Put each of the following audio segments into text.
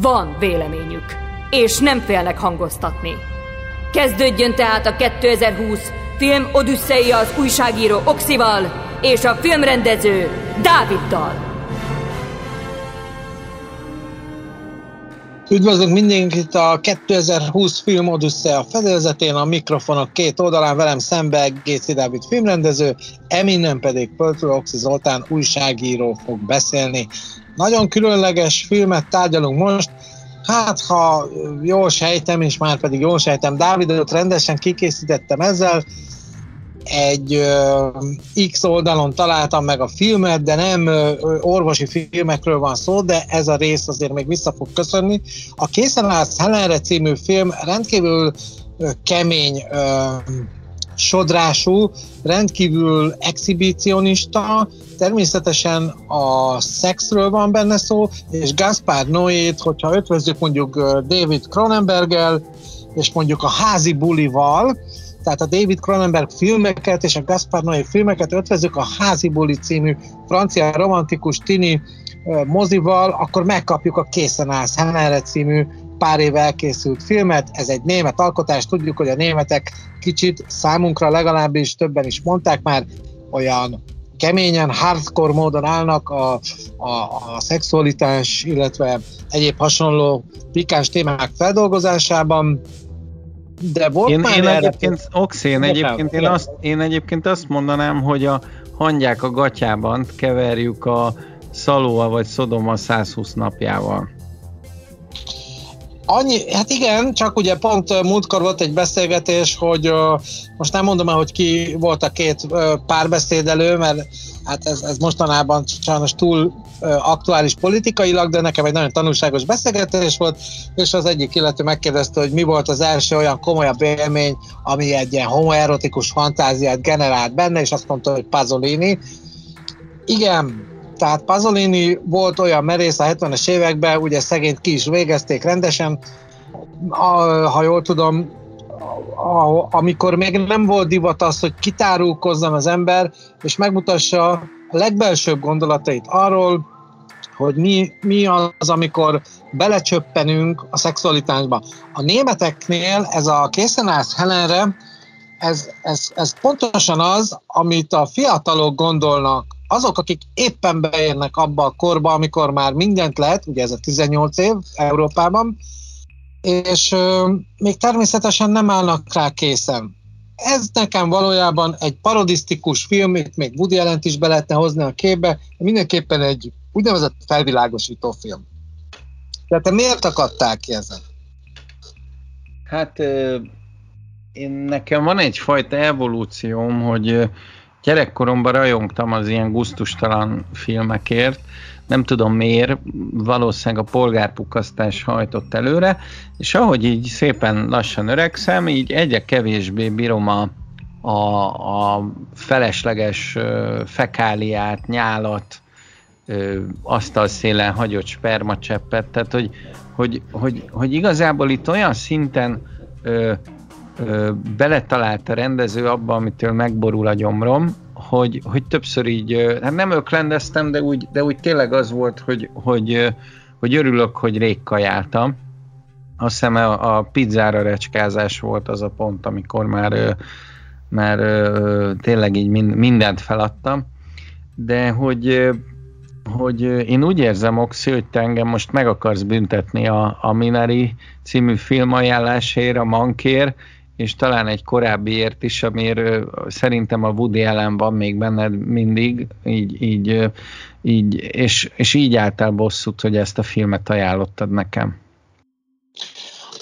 Van véleményük, és nem félnek hangoztatni. Kezdődjön tehát a 2020 film Odüsszei az újságíró Oxival és a filmrendező Dáviddal. Üdvözlök mindenkit a 2020 film Odyssea fedélzetén, a mikrofonok két oldalán velem szembe Géci Dávid filmrendező, Eminem pedig Pöltő Oxi Zoltán újságíró fog beszélni. Nagyon különleges filmet tárgyalunk most, Hát, ha jól sejtem, és már pedig jól sejtem, Dávidot rendesen kikészítettem ezzel, egy uh, X oldalon találtam meg a filmet, de nem uh, orvosi filmekről van szó, de ez a rész azért még vissza fog köszönni. A Készen állsz Helenre című film rendkívül uh, kemény uh, sodrású, rendkívül exhibicionista, természetesen a szexről van benne szó, és Gaspar Noét, hogyha ötvözzük mondjuk David Cronenberggel, és mondjuk a házi bulival, tehát a David Cronenberg filmeket és a Gaspar Noé filmeket ötvezük a Házi Buli című francia romantikus tini mozival, akkor megkapjuk a Készen állsz Henere című pár éve elkészült filmet. Ez egy német alkotás, tudjuk, hogy a németek kicsit számunkra legalábbis többen is mondták már, olyan keményen, hardcore módon állnak a, a, a szexualitás, illetve egyéb hasonló pikáns témák feldolgozásában de volt én, már én egyébként, Oxi, én egyébként, én, azt, én egyébként azt mondanám, hogy a hangyák a gatyában keverjük a Szalóa vagy Szodoma 120 napjával. Annyi, hát igen, csak ugye pont múltkor volt egy beszélgetés, hogy most nem mondom el, hogy ki volt a két párbeszédelő, mert hát ez, ez mostanában sajnos túl aktuális politikailag, de nekem egy nagyon tanulságos beszélgetés volt, és az egyik illető megkérdezte, hogy mi volt az első olyan komolyabb élmény, ami egy ilyen homoerotikus fantáziát generált benne, és azt mondta, hogy Pasolini. Igen, tehát Pasolini volt olyan merész a 70-es években, ugye szegényt ki is végezték rendesen, a, ha jól tudom, a, amikor még nem volt divat az, hogy kitárulkozzon az ember, és megmutassa a legbelsőbb gondolatait arról, hogy mi, mi az, amikor belecsöppenünk a szexualitásba. A németeknél ez a készen állsz Helenre, ez, ez, ez pontosan az, amit a fiatalok gondolnak, azok, akik éppen beérnek abba a korba, amikor már mindent lehet, ugye ez a 18 év Európában, és még természetesen nem állnak rá készen. Ez nekem valójában egy parodisztikus film, itt még Woody allen is be lehetne hozni a képbe, mindenképpen egy úgynevezett felvilágosító film. Tehát te miért akadtál ki ezen? Hát én nekem van egyfajta evolúcióm, hogy gyerekkoromban rajongtam az ilyen guztustalan filmekért, nem tudom miért, valószínűleg a polgárpukasztás hajtott előre, és ahogy így szépen lassan öregszem, így egyre kevésbé bírom a, a, a felesleges fekáliát, nyálat, asztalszélen hagyott spermacseppet, tehát hogy, hogy, hogy, hogy igazából itt olyan szinten ö, ö, beletalált a rendező abba, amitől megborul a gyomrom, hogy, hogy többször így, hát nem öklendeztem, de úgy, de úgy tényleg az volt, hogy, hogy, hogy örülök, hogy rég kajáltam. Azt hiszem a, a pizzára recskázás volt az a pont, amikor már, már tényleg így mindent feladtam. De hogy hogy én úgy érzem, Oxi, hogy te engem most meg akarsz büntetni a, a Minari című film ajánlásért, a Mankér, és talán egy korábbiért is, amiért szerintem a Woody Allen van még benned mindig, így, így, így és, és így álltál bosszút, hogy ezt a filmet ajánlottad nekem.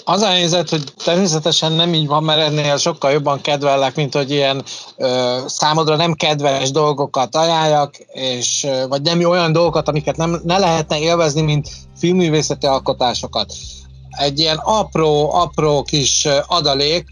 Az a helyzet, hogy természetesen nem így van, mert ennél sokkal jobban kedvellek, mint hogy ilyen ö, számodra nem kedves dolgokat ajánljak, és, vagy nem olyan dolgokat, amiket nem, ne lehetne élvezni, mint filmművészeti alkotásokat. Egy ilyen apró, apró kis adalék,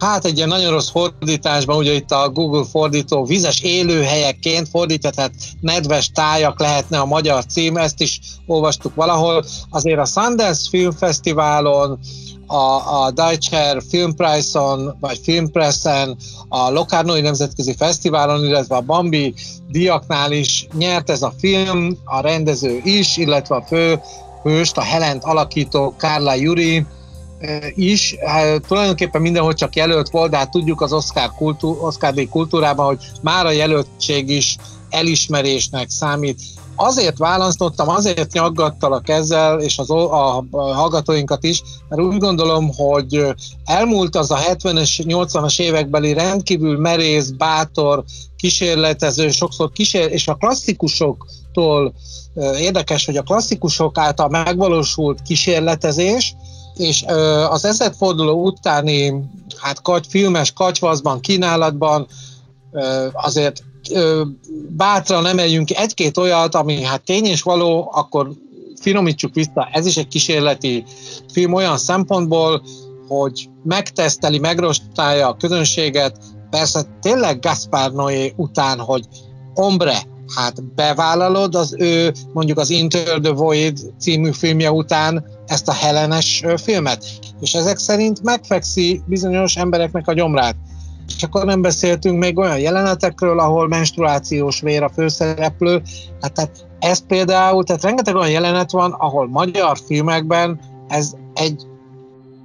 hát egy ilyen nagyon rossz fordításban, ugye itt a Google fordító vizes élőhelyekként fordítja, tehát nedves tájak lehetne a magyar cím, ezt is olvastuk valahol. Azért a Sundance Film Fesztiválon, a, a Deutscher Filmpreisen, vagy Filmpressen, a Locarnoi Nemzetközi Fesztiválon, illetve a Bambi diaknál is nyert ez a film, a rendező is, illetve a fő hőst, a Helent alakító Carla Juri, is, hát, tulajdonképpen mindenhol csak jelölt volt, de hát tudjuk az Oscar, kultúr, Oscar díj kultúrában, hogy már a jelöltség is elismerésnek számít. Azért választottam, azért nyaggattalak ezzel, és az, a, a hallgatóinkat is, mert úgy gondolom, hogy elmúlt az a 70-es, 80-as évekbeli rendkívül merész, bátor, kísérletező, sokszor kísér, és a klasszikusoktól érdekes, hogy a klasszikusok által megvalósult kísérletezés, és az ezredforduló utáni hát kagy, filmes kacsvaszban, kínálatban azért bátran emeljünk egy-két olyat, ami hát tény és való, akkor finomítsuk vissza. Ez is egy kísérleti film olyan szempontból, hogy megteszteli, megrostálja a közönséget, persze tényleg Gaspar Noé után, hogy ombre, hát bevállalod az ő mondjuk az Inter the Void című filmje után ezt a Helenes filmet, és ezek szerint megfekszi bizonyos embereknek a gyomrát. És akkor nem beszéltünk még olyan jelenetekről, ahol menstruációs vér a főszereplő. Hát tehát ez például, tehát rengeteg olyan jelenet van, ahol magyar filmekben ez egy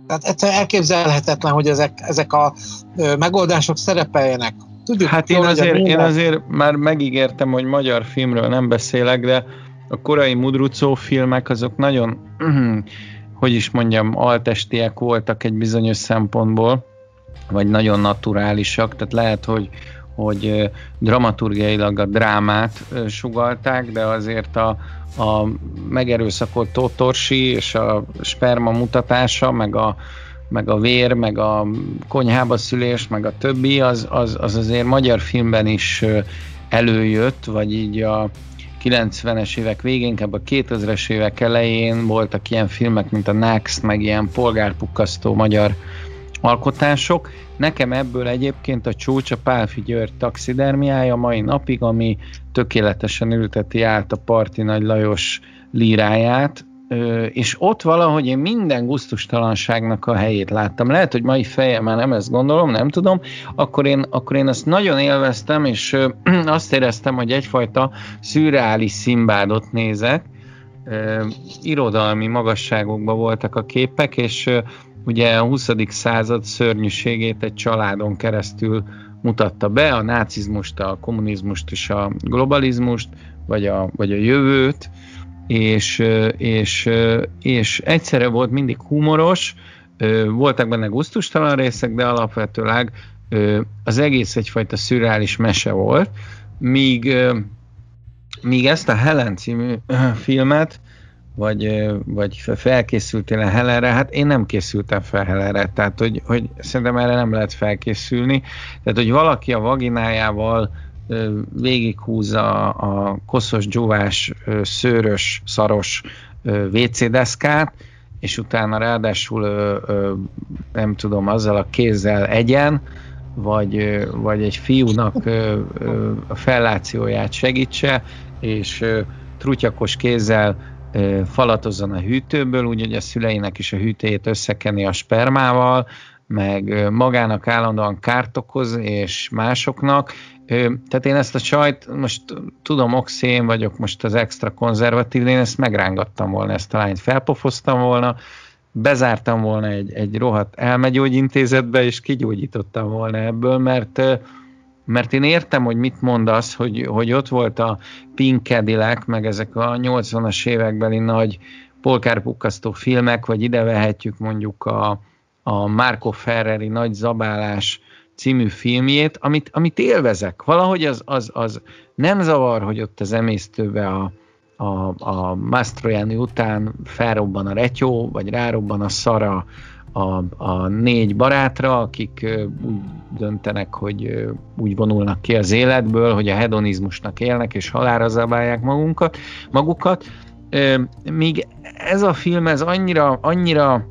tehát egyszerűen elképzelhetetlen, hogy ezek, ezek a ö, megoldások szerepeljenek. Tudjuk, hát én azért, én azért már megígértem, hogy magyar filmről nem beszélek, de a korai Mudrucó filmek azok nagyon, hogy is mondjam, altestiek voltak egy bizonyos szempontból, vagy nagyon naturálisak, tehát lehet, hogy, hogy dramaturgiailag a drámát sugalták, de azért a, a megerőszakolt totorsi és a sperma mutatása, meg a, meg a vér, meg a konyhába szülés, meg a többi, az, az, az azért magyar filmben is előjött, vagy így a 90-es évek végén, inkább a 2000-es évek elején voltak ilyen filmek, mint a Next, meg ilyen polgárpukkasztó magyar alkotások. Nekem ebből egyébként a csúcs a Pálfi György taxidermiája mai napig, ami tökéletesen ülteti át a Parti Nagy Lajos líráját, és ott valahogy én minden guztustalanságnak a helyét láttam. Lehet, hogy mai fejem már nem ezt gondolom, nem tudom, akkor én, akkor én ezt nagyon élveztem, és azt éreztem, hogy egyfajta szürreális szimbádot nézek, irodalmi magasságokban voltak a képek, és ugye a 20. század szörnyűségét egy családon keresztül mutatta be, a nácizmust, a kommunizmust és a globalizmust, vagy a, vagy a jövőt, és, és, és egyszerre volt mindig humoros, voltak benne guztustalan részek, de alapvetőleg az egész egyfajta szürreális mese volt, míg, míg ezt a Helen című filmet, vagy, vagy felkészültél a Helenre, hát én nem készültem fel Helenre, tehát hogy, hogy szerintem erre nem lehet felkészülni, tehát hogy valaki a vaginájával végighúzza a koszos, dzsúvás, szőrös, szaros WC deszkát, és utána ráadásul nem tudom, azzal a kézzel egyen, vagy, vagy egy fiúnak a fellációját segítse, és trutyakos kézzel falatozzon a hűtőből, úgyhogy a szüleinek is a hűtőjét összekeni a spermával, meg magának állandóan kárt okoz, és másoknak, tehát én ezt a csajt, most tudom, oxi, én vagyok most az extra konzervatív, én ezt megrángattam volna, ezt a lányt felpofoztam volna, bezártam volna egy, egy rohadt elmegyógyintézetbe, és kigyógyítottam volna ebből, mert mert én értem, hogy mit mondasz, hogy, hogy ott volt a Pink Cadillac, meg ezek a 80-as évekbeli nagy polkárpukkasztó filmek, vagy ide vehetjük mondjuk a, a Marco Ferreri nagy zabálás című filmjét, amit, amit élvezek. Valahogy az, az, az nem zavar, hogy ott az emésztőbe a, a, a Mastroianni után felrobban a retyó, vagy rárobban a szara a, a négy barátra, akik úgy döntenek, hogy úgy vonulnak ki az életből, hogy a hedonizmusnak élnek, és halára zabálják magunkat, magukat. Míg ez a film, ez annyira, annyira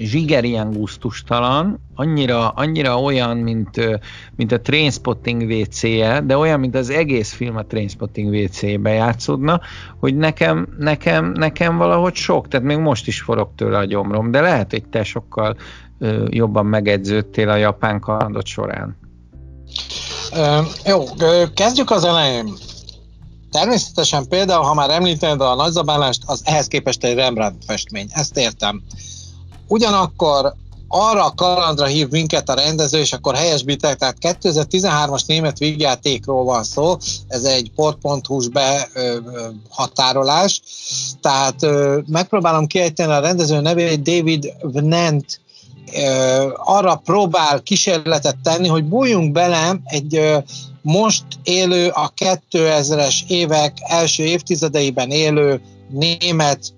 zsiger ilyen gusztustalan, annyira, annyira olyan, mint, mint a Trainspotting WC-je, de olyan, mint az egész film a Trainspotting WC-be játszódna, hogy nekem, nekem, nekem valahogy sok, tehát még most is forog tőle a gyomrom, de lehet, hogy te sokkal jobban megedződtél a japán kalandot során. Uh, jó, kezdjük az elején. Természetesen például, ha már említed a nagyzabálást, az ehhez képest egy Rembrandt festmény, ezt értem. Ugyanakkor arra a kalandra hív minket a rendező, és akkor helyesbítek, tehát 2013-as német vígjátékról van szó, ez egy port.hu-s behatárolás, tehát megpróbálom kiejteni a rendező nevét, David Vnent. Arra próbál kísérletet tenni, hogy bújjunk bele egy most élő, a 2000-es évek első évtizedeiben élő német,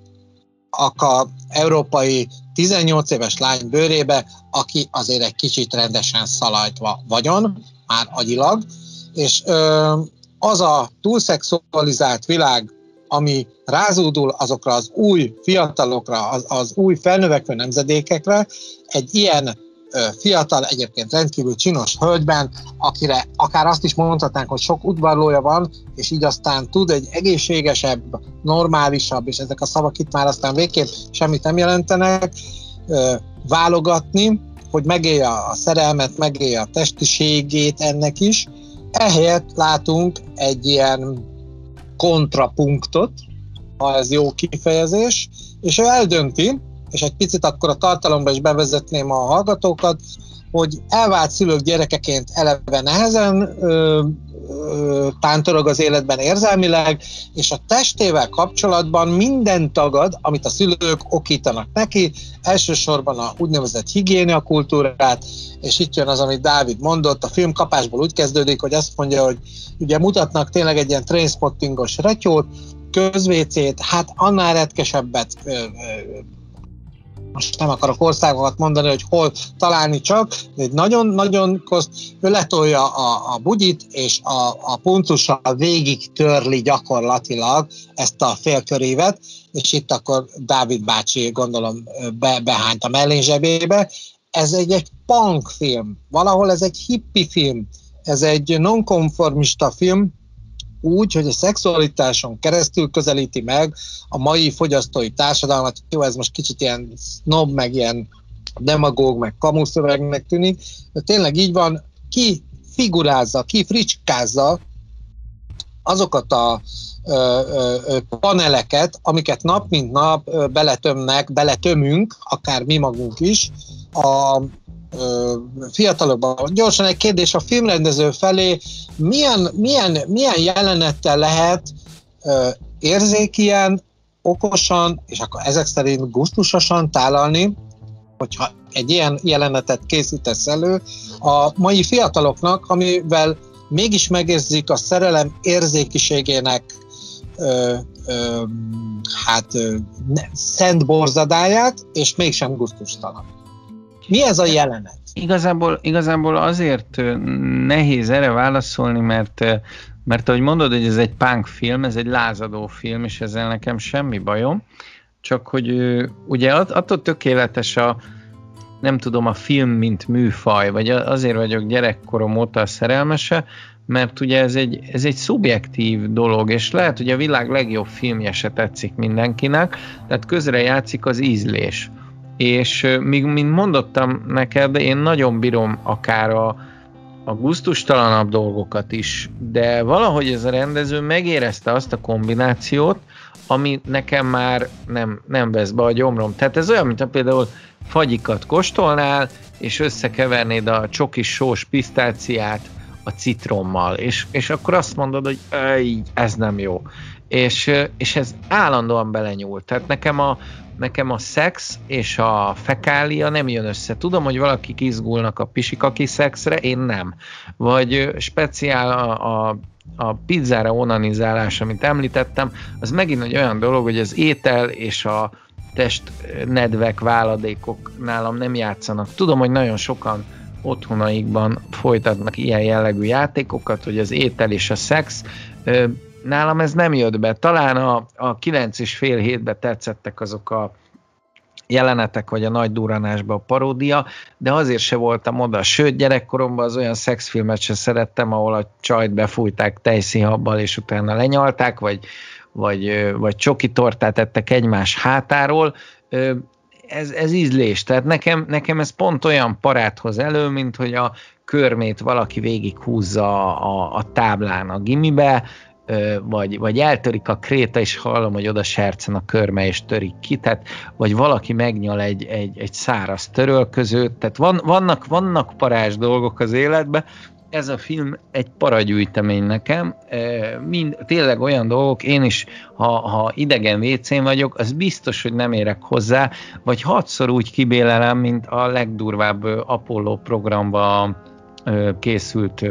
a európai 18 éves lány bőrébe, aki azért egy kicsit rendesen szalajtva vagyon, már agyilag, és ö, az a túlszexualizált világ, ami rázódul azokra az új fiatalokra, az, az új felnövekvő nemzedékekre, egy ilyen fiatal, egyébként rendkívül csinos hölgyben, akire akár azt is mondhatnánk, hogy sok udvarlója van, és így aztán tud egy egészségesebb, normálisabb, és ezek a szavak itt már aztán végképp semmit nem jelentenek, válogatni, hogy megélje a szerelmet, megélje a testiségét ennek is. Ehelyett látunk egy ilyen kontrapunktot, ha ez jó kifejezés, és ő eldönti, és egy picit akkor a tartalomba is bevezetném a hallgatókat, hogy elvált szülők gyerekeként eleve nehezen ö, ö, tántorog az életben érzelmileg, és a testével kapcsolatban minden tagad, amit a szülők okítanak neki, elsősorban a úgynevezett higiénia kultúrát, és itt jön az, amit Dávid mondott, a film kapásból úgy kezdődik, hogy azt mondja, hogy ugye mutatnak tényleg egy ilyen trainspottingos retyót, közvécét, hát annál retkesebbet most nem akarok országokat mondani, hogy hol találni csak, de nagyon-nagyon koszt, ő letolja a, a bugyit, és a, a puncussal végig törli gyakorlatilag ezt a félkörévet, és itt akkor Dávid bácsi gondolom be, behányt a mellén zsebébe. Ez egy, egy punk film, valahol ez egy hippi film, ez egy nonkonformista film, úgy, hogy a szexualitáson keresztül közelíti meg a mai fogyasztói társadalmat. Jó, ez most kicsit ilyen snob, meg ilyen demagóg, meg kamuszövegnek tűnik, de tényleg így van, ki figurázza, ki fricskázza azokat a ö, ö, paneleket, amiket nap mint nap beletömnek, beletömünk, akár mi magunk is, a fiatalokban. Gyorsan egy kérdés a filmrendező felé, milyen, milyen, milyen jelenettel lehet érzékien, okosan, és akkor ezek szerint gusztusosan tálalni, hogyha egy ilyen jelenetet készítesz elő, a mai fiataloknak, amivel mégis megérzik a szerelem érzékiségének ö, ö, hát ö, szent borzadáját, és mégsem gusztustalan. Mi ez a jelenet? Igazából, igazából azért nehéz erre válaszolni, mert mert ahogy mondod, hogy ez egy punk film, ez egy lázadó film, és ezzel nekem semmi bajom, csak hogy ugye attól tökéletes a, nem tudom, a film, mint műfaj, vagy azért vagyok gyerekkorom óta szerelmese, mert ugye ez egy, ez egy szubjektív dolog, és lehet, hogy a világ legjobb filmje se tetszik mindenkinek, tehát közre játszik az ízlés és még mint mondottam neked, én nagyon bírom akár a, a guztustalanabb dolgokat is, de valahogy ez a rendező megérezte azt a kombinációt, ami nekem már nem, nem vesz be a gyomrom. Tehát ez olyan, mint például fagyikat kóstolnál, és összekevernéd a csokis sós pisztáciát a citrommal, és, és akkor azt mondod, hogy ez nem jó. És, és ez állandóan belenyúl. Tehát nekem a, nekem a szex és a fekália nem jön össze. Tudom, hogy valakik izgulnak a pisikaki szexre, én nem. Vagy speciál a, a a pizzára onanizálás, amit említettem, az megint egy olyan dolog, hogy az étel és a test nedvek, váladékok nálam nem játszanak. Tudom, hogy nagyon sokan otthonaikban folytatnak ilyen jellegű játékokat, hogy az étel és a szex nálam ez nem jött be. Talán a, a 9 és fél hétbe tetszettek azok a jelenetek, vagy a nagy duranásban a paródia, de azért se voltam oda. Sőt, gyerekkoromban az olyan szexfilmet se szerettem, ahol a csajt befújták tejszínhabbal, és utána lenyalták, vagy, vagy, vagy csoki tortát ettek egymás hátáról. Ez, ez ízlés. Tehát nekem, nekem ez pont olyan paráthoz elő, mint hogy a körmét valaki végig húzza a, a táblán a gimibe, vagy, vagy eltörik a kréta, és hallom, hogy oda sercen a körme, és törik ki, tehát, vagy valaki megnyal egy, egy, egy száraz törölközőt, tehát van, vannak, vannak parázs dolgok az életben, ez a film egy paragyűjtemény nekem, mind, tényleg olyan dolgok, én is, ha, ha idegen vécén vagyok, az biztos, hogy nem érek hozzá, vagy hatszor úgy kibélelem, mint a legdurvább Apollo programba készült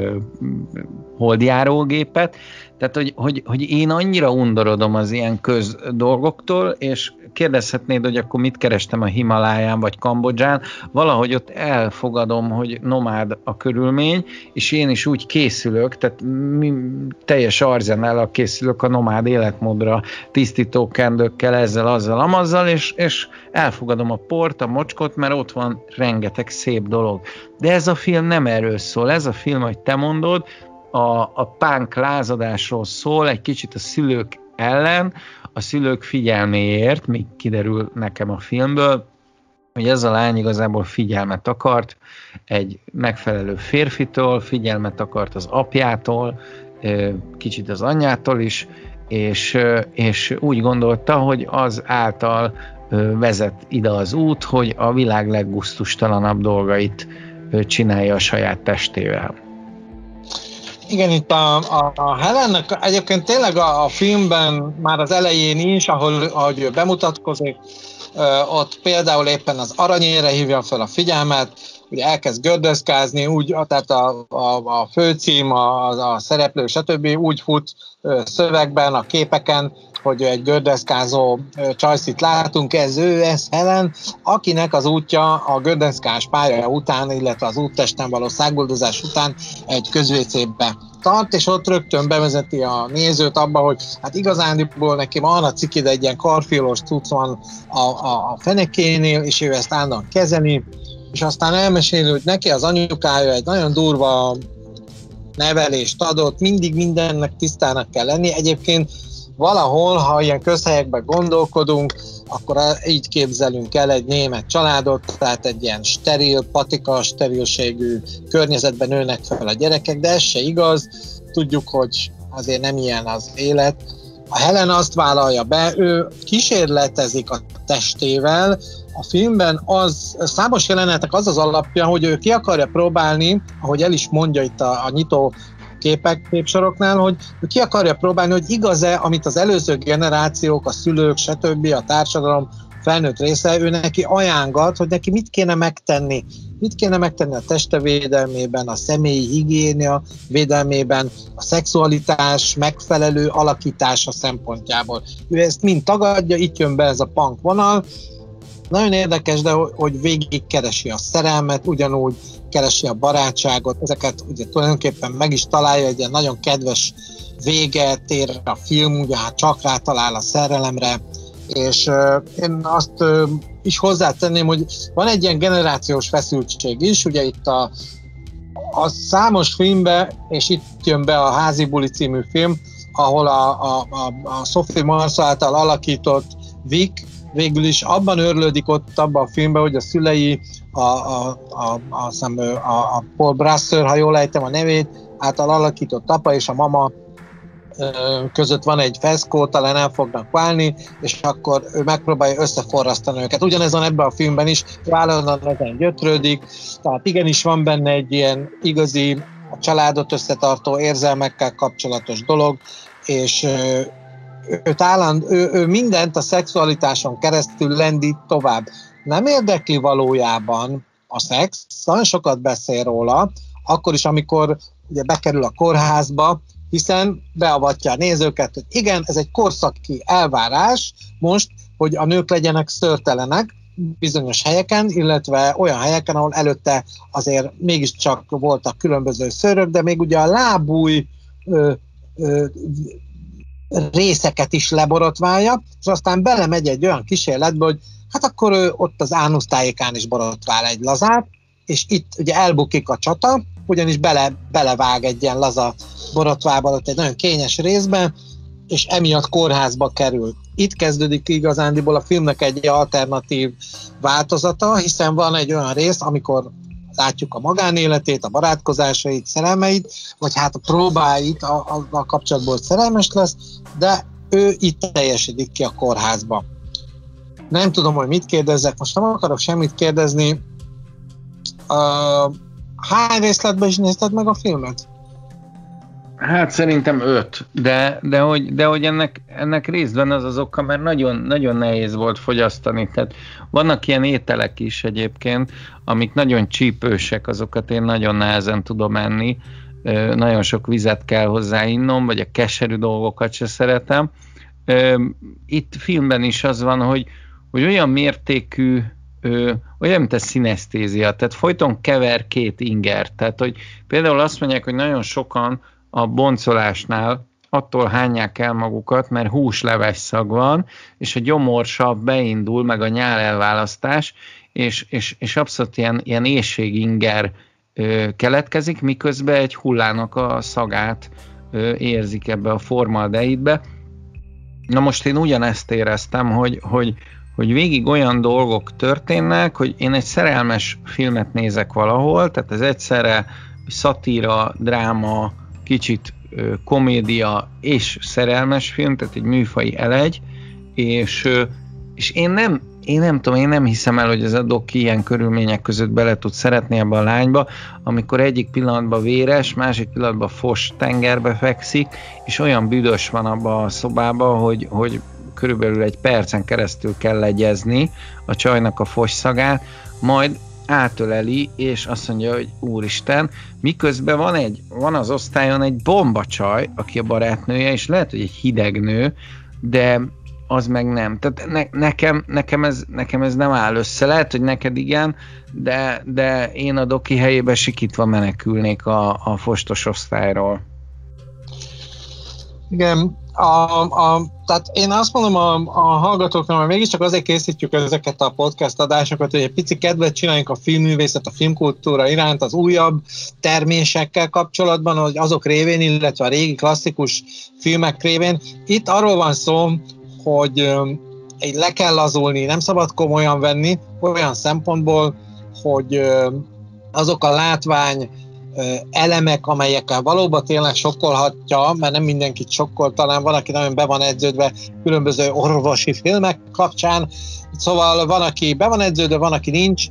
holdjárógépet, tehát, hogy, hogy, hogy én annyira undorodom az ilyen köz dolgoktól, és kérdezhetnéd, hogy akkor mit kerestem a Himaláján vagy Kambodzsán, valahogy ott elfogadom, hogy nomád a körülmény, és én is úgy készülök, tehát mi, teljes arzenál készülök a nomád életmódra, tisztító kendőkkel, ezzel, azzal, amazzal, és, és elfogadom a port, a mocskot, mert ott van rengeteg szép dolog. De ez a film nem erről szól, ez a film, hogy te mondod, a, a pánk lázadásról szól, egy kicsit a szülők ellen, a szülők figyelméért, még kiderül nekem a filmből, hogy ez a lány igazából figyelmet akart egy megfelelő férfitől, figyelmet akart az apjától, kicsit az anyjától is, és, és úgy gondolta, hogy az által vezet ide az út, hogy a világ leggusztustalanabb dolgait csinálja a saját testével. Igen, itt a, a, a Helennek egyébként tényleg a, a filmben már az elején is, ahol ahogy ő bemutatkozik, ott például éppen az aranyére hívja fel a figyelmet, ugye elkezd gördeszkázni, úgy, tehát a, a, a főcím, a, a szereplő, stb. úgy fut szövegben, a képeken, hogy egy gördeszkázó csajszit látunk, ez ő, ez Helen, akinek az útja a gördeszkás pálya után, illetve az úttesten való száguldozás után egy közvécébe tart, és ott rögtön bevezeti a nézőt abba, hogy hát igazándiból neki van arra cikid egy ilyen karfilos cucc van a, a, a fenekénél, és ő ezt állandóan kezeli, és aztán elmeséli, hogy neki az anyukája egy nagyon durva nevelést adott, mindig mindennek tisztának kell lenni. Egyébként valahol, ha ilyen közhelyekben gondolkodunk, akkor így képzelünk el egy német családot, tehát egy ilyen steril, patika, sterilségű környezetben nőnek fel a gyerekek, de ez se igaz. Tudjuk, hogy azért nem ilyen az élet. A Helen azt vállalja be, ő kísérletezik a testével, a filmben az, számos jelenetek az az alapja, hogy ő ki akarja próbálni, ahogy el is mondja itt a, a nyitó képek, képsoroknál, hogy ki akarja próbálni, hogy igaz-e, amit az előző generációk, a szülők, stb., a társadalom felnőtt része, ő neki ajánlat, hogy neki mit kéne megtenni. Mit kéne megtenni a teste védelmében, a személyi higiénia védelmében, a szexualitás megfelelő alakítása szempontjából. Ő ezt mind tagadja, itt jön be ez a punk vonal, nagyon érdekes, de hogy végig keresi a szerelmet, ugyanúgy keresi a barátságot, ezeket ugye tulajdonképpen meg is találja, egy ilyen nagyon kedves véget ér a film, ugye hát csak rátalál a szerelemre, és uh, én azt uh, is hozzátenném, hogy van egy ilyen generációs feszültség is, ugye itt a, a számos filmbe, és itt jön be a Házi Buli című film, ahol a, a, a, a Sophie Marceau által alakított Vic végül is abban örlődik ott abban a filmben, hogy a szülei, a, a, a, a, a, a Paul Brasser, ha jól ejtem a nevét, által alakított apa és a mama között van egy feszkó, talán el fognak válni, és akkor ő megpróbálja összeforrasztani őket. Ugyanez van ebben a filmben is, állandóan ezen gyötrődik, tehát igenis van benne egy ilyen igazi a családot összetartó érzelmekkel kapcsolatos dolog, és őt álland, ő, ő mindent a szexualitáson keresztül lendít tovább. Nem érdekli valójában a szex, nagyon sokat beszél róla, akkor is, amikor ugye bekerül a kórházba, hiszen beavatja a nézőket, hogy igen, ez egy korszaki elvárás most, hogy a nők legyenek szörtelenek bizonyos helyeken, illetve olyan helyeken, ahol előtte azért mégiscsak voltak különböző szörök, de még ugye a lábúj ö, ö, részeket is leborotválja, és aztán belemegy egy olyan kísérletbe, hogy hát akkor ő ott az ánusz tájékán is borotvál egy lazát, és itt ugye elbukik a csata, ugyanis bele, belevág egy ilyen laza borotvába, ott egy nagyon kényes részben, és emiatt kórházba kerül. Itt kezdődik igazándiból a filmnek egy alternatív változata, hiszen van egy olyan rész, amikor látjuk a magánéletét, a barátkozásait, szerelmeit, vagy hát a próbáit, a, a, a kapcsolatból szerelmes lesz, de ő itt teljesedik ki a kórházba. Nem tudom, hogy mit kérdezzek, most nem akarok semmit kérdezni. Uh, hány részletben is nézted meg a filmet? Hát szerintem öt, de, de, hogy, de hogy ennek, ennek részben az az oka, mert nagyon, nagyon nehéz volt fogyasztani. Tehát vannak ilyen ételek is egyébként, amik nagyon csípősek, azokat én nagyon nehezen tudom enni. Nagyon sok vizet kell hozzá innom, vagy a keserű dolgokat se szeretem. Itt filmben is az van, hogy, hogy olyan mértékű olyan, mint a szinesztézia, tehát folyton kever két inger. Tehát, hogy például azt mondják, hogy nagyon sokan a boncolásnál attól hányják el magukat, mert húsleves szag van, és a gyomorsav beindul, meg a nyál elválasztás, és, és, és abszolút ilyen, ilyen éjséginger ö, keletkezik, miközben egy hullának a szagát ö, érzik ebbe a formaldeidbe. Na most én ugyanezt éreztem, hogy, hogy, hogy végig olyan dolgok történnek, hogy én egy szerelmes filmet nézek valahol, tehát ez egyszerre szatíra, dráma, kicsit komédia és szerelmes film, tehát egy műfai elegy, és, és én nem, én nem tudom, én nem hiszem el, hogy ez a doki ilyen körülmények között bele tud szeretni ebbe a lányba, amikor egyik pillanatban véres, másik pillanatban fos tengerbe fekszik, és olyan büdös van abba a szobába, hogy, hogy körülbelül egy percen keresztül kell legyezni a csajnak a fos szagát, majd átöleli, és azt mondja, hogy úristen, miközben van, egy, van az osztályon egy bombacsaj, aki a barátnője, és lehet, hogy egy hideg nő, de az meg nem. Tehát ne, nekem, nekem, ez, nekem ez nem áll össze. Lehet, hogy neked igen, de, de én a doki helyébe sikítva menekülnék a, a fostos osztályról. Igen, a, a, tehát én azt mondom a, a hallgatóknak, hogy mégiscsak azért készítjük ezeket a podcast adásokat, hogy egy pici kedvet csináljunk a filmművészet, a filmkultúra iránt, az újabb termésekkel kapcsolatban, hogy azok révén, illetve a régi klasszikus filmek révén. Itt arról van szó, hogy egy le kell lazulni, nem szabad komolyan venni, olyan szempontból, hogy azok a látvány elemek, amelyekkel valóban tényleg sokkolhatja, mert nem mindenkit sokkol, talán van, aki nagyon be van edződve különböző orvosi filmek kapcsán, szóval van, aki be van edződve, van, aki nincs,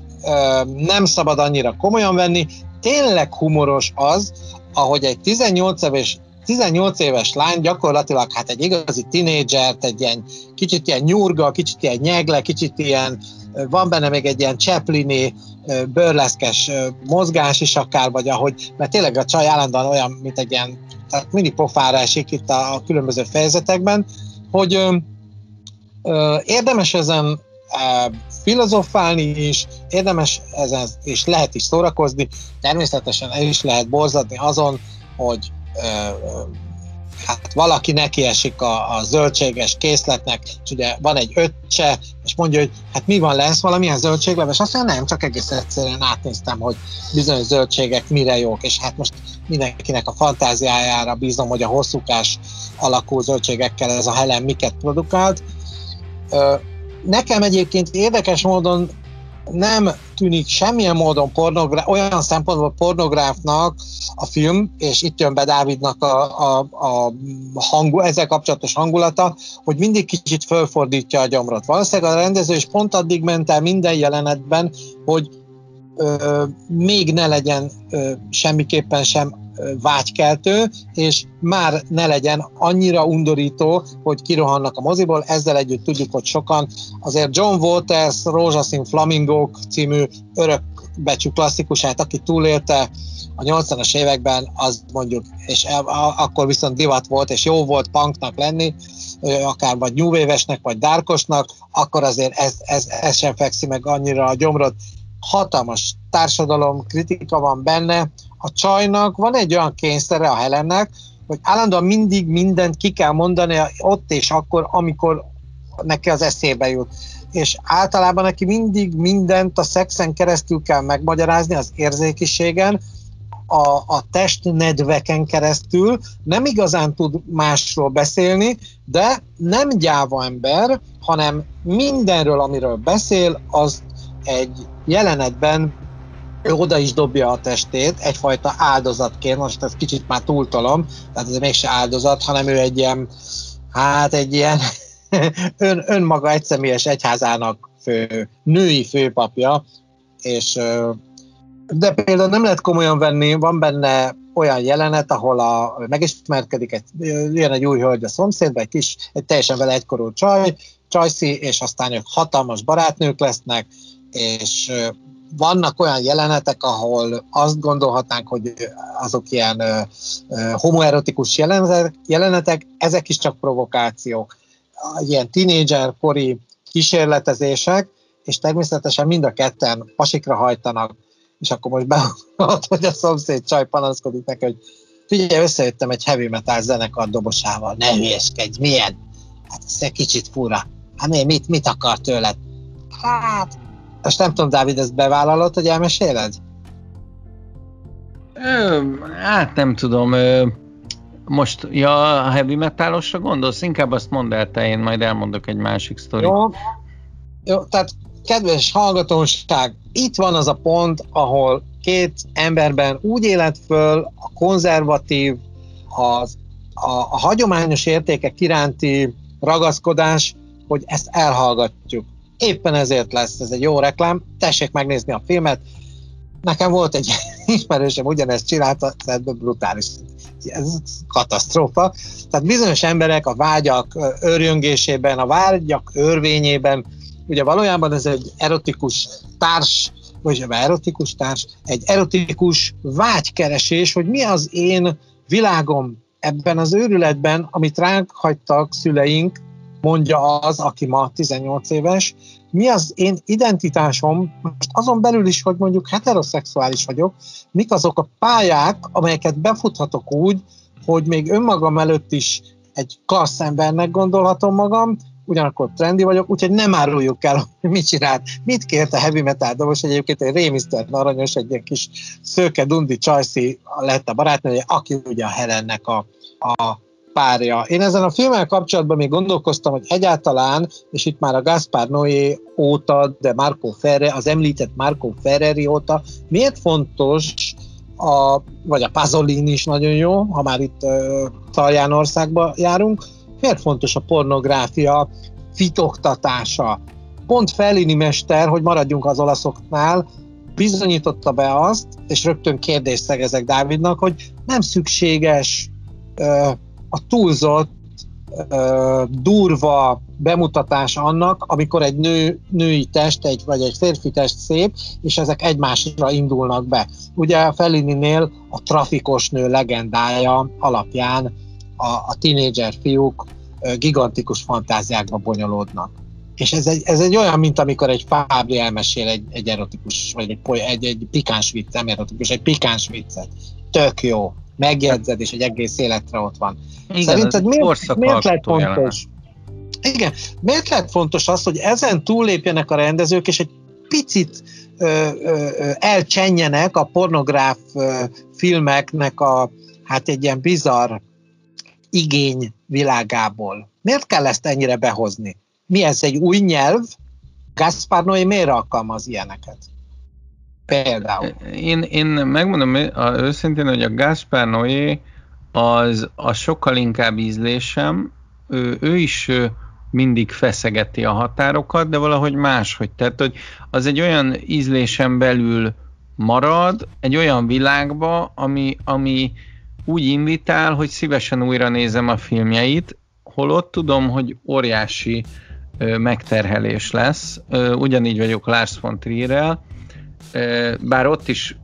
nem szabad annyira komolyan venni, tényleg humoros az, ahogy egy 18 éves 18 éves lány gyakorlatilag hát egy igazi tinédzsert, egy ilyen kicsit ilyen nyurga, kicsit ilyen nyegle, kicsit ilyen, van benne még egy ilyen Chaplini bőrleszkes mozgás is akár, vagy ahogy, mert tényleg a csaj állandóan olyan, mint egy ilyen, tehát mini pofára esik itt a, a különböző fejezetekben, hogy ö, ö, érdemes ezen ö, filozofálni is, érdemes ezen és lehet is szórakozni, természetesen el is lehet borzadni azon, hogy ö, hát valaki neki esik a, a zöldséges készletnek, és ugye van egy öccse, és mondja, hogy hát mi van, lesz valamilyen zöldségleves? Azt mondja, nem, csak egész egyszerűen átnéztem, hogy bizonyos zöldségek mire jók, és hát most mindenkinek a fantáziájára bízom, hogy a hosszúkás alakú zöldségekkel ez a Helen miket produkált. Nekem egyébként érdekes módon nem tűnik semmilyen módon pornográf, olyan szempontból pornográfnak a film, és itt jön be Dávidnak a, a, a hangu, ezzel kapcsolatos hangulata, hogy mindig kicsit fölfordítja a gyomrot. Valószínűleg a rendező is pont addig ment el minden jelenetben, hogy ö, még ne legyen ö, semmiképpen sem vágykeltő, és már ne legyen annyira undorító, hogy kirohannak a moziból. Ezzel együtt tudjuk, hogy sokan azért John Waters Rózsaszín Flamingók című örökbecsű klasszikusát, aki túlélte a 80-as években, az mondjuk, és e, akkor viszont divat volt, és jó volt punknak lenni, akár vagy new vagy dárkosnak, akkor azért ez, ez, ez sem fekszi meg annyira a gyomrot. Hatalmas társadalom kritika van benne, a csajnak van egy olyan kényszere a Helennek, hogy állandóan mindig mindent ki kell mondani ott és akkor, amikor neki az eszébe jut. És általában neki mindig mindent a szexen keresztül kell megmagyarázni, az érzékiségen, a, a testnedveken keresztül, nem igazán tud másról beszélni, de nem gyáva ember, hanem mindenről, amiről beszél, az egy jelenetben ő oda is dobja a testét, egyfajta áldozatként, most ez kicsit már túltolom, tehát ez mégse áldozat, hanem ő egy ilyen, hát egy ilyen ön, önmaga egyszemélyes egyházának fő, női főpapja, és de például nem lehet komolyan venni, van benne olyan jelenet, ahol a, megismerkedik, egy, jön egy új hölgy a szomszédba, egy kis, egy teljesen vele egykorú csaj, csajszi, és aztán ők hatalmas barátnők lesznek, és vannak olyan jelenetek, ahol azt gondolhatnánk, hogy azok ilyen homoerotikus jelenetek, ezek is csak provokációk. Ilyen tínédzser kori kísérletezések, és természetesen mind a ketten pasikra hajtanak, és akkor most beadott, hogy a szomszéd csaj panaszkodik neki, hogy figyelj, összejöttem egy heavy metal zenekar dobosával, ne hülyeskedj, milyen? Hát ez egy kicsit fura. Hát mi, mit, mit akar tőled? Hát, most nem tudom, Dávid, ezt bevállalod, hogy elmeséled? Ö, hát nem tudom. Ö, most, ja, a heavy metalosra gondolsz? Inkább azt mondd el te, én majd elmondok egy másik sztorit. Jó, jó, tehát kedves hallgatóság, itt van az a pont, ahol két emberben úgy élet föl a konzervatív, az, a, a hagyományos értékek iránti ragaszkodás, hogy ezt elhallgatjuk. Éppen ezért lesz ez egy jó reklám, tessék megnézni a filmet. Nekem volt egy ismerősem, ugyanezt csinálta, ebből brutális. Ez katasztrófa. Tehát bizonyos emberek a vágyak örjöngésében, a vágyak örvényében Ugye valójában ez egy erotikus társ, vagy erotikus társ, egy erotikus vágykeresés, hogy mi az én világom ebben az őrületben, amit ránk hagytak szüleink, mondja az, aki ma 18 éves, mi az én identitásom, most azon belül is, hogy mondjuk heteroszexuális vagyok, mik azok a pályák, amelyeket befuthatok úgy, hogy még önmagam előtt is egy klassz embernek gondolhatom magam, ugyanakkor trendi vagyok, úgyhogy nem áruljuk el, hogy mit csinált, mit kért a heavy metal dobos, egyébként egy rémisztert aranyos, egy ilyen kis szőke dundi csajszi lett a barátnője, aki ugye a Helennek a, a párja. Én ezen a filmmel kapcsolatban még gondolkoztam, hogy egyáltalán, és itt már a Gaspar Noé óta, de Marco Ferre, az említett Marco Ferreri óta, miért fontos a, vagy a Pasolini is nagyon jó, ha már itt uh, Taljánországba járunk, miért fontos a pornográfia fitoktatása? Pont Fellini mester, hogy maradjunk az olaszoknál, bizonyította be azt, és rögtön kérdést szegezek Dávidnak, hogy nem szükséges ö, a túlzott, durva bemutatás annak, amikor egy nő, női test egy, vagy egy férfi test szép, és ezek egymásra indulnak be. Ugye a Fellini-nél a trafikos nő legendája alapján a, a tínédzser fiúk gigantikus fantáziákba bonyolódnak. És ez egy, ez egy olyan, mint amikor egy Fábri elmesél egy, egy erotikus, vagy egy, egy, egy pikáns vicc, nem erotikus, egy pikáns viccet. Tök jó. Megjegyzed, és egy egész életre ott van. Igen, Szerinted miért, miért lehet fontos? Jelenet. Igen, miért lehet fontos az, hogy ezen túllépjenek a rendezők, és egy picit ö, ö, elcsenjenek a pornográf ö, filmeknek a, hát egy ilyen bizarr igény világából. Miért kell ezt ennyire behozni? Mi ez egy új nyelv? Gaspar Noé miért alkalmaz ilyeneket? Például. Én, én megmondom őszintén, hogy a Gaspar Noé az, az sokkal inkább ízlésem. Ő, ő is mindig feszegeti a határokat, de valahogy máshogy. Tehát, hogy az egy olyan ízlésen belül marad, egy olyan világba, ami, ami úgy invitál, hogy szívesen újra nézem a filmjeit, holott tudom, hogy óriási ö, megterhelés lesz. Ö, ugyanígy vagyok Lars von Trierrel, bár ott is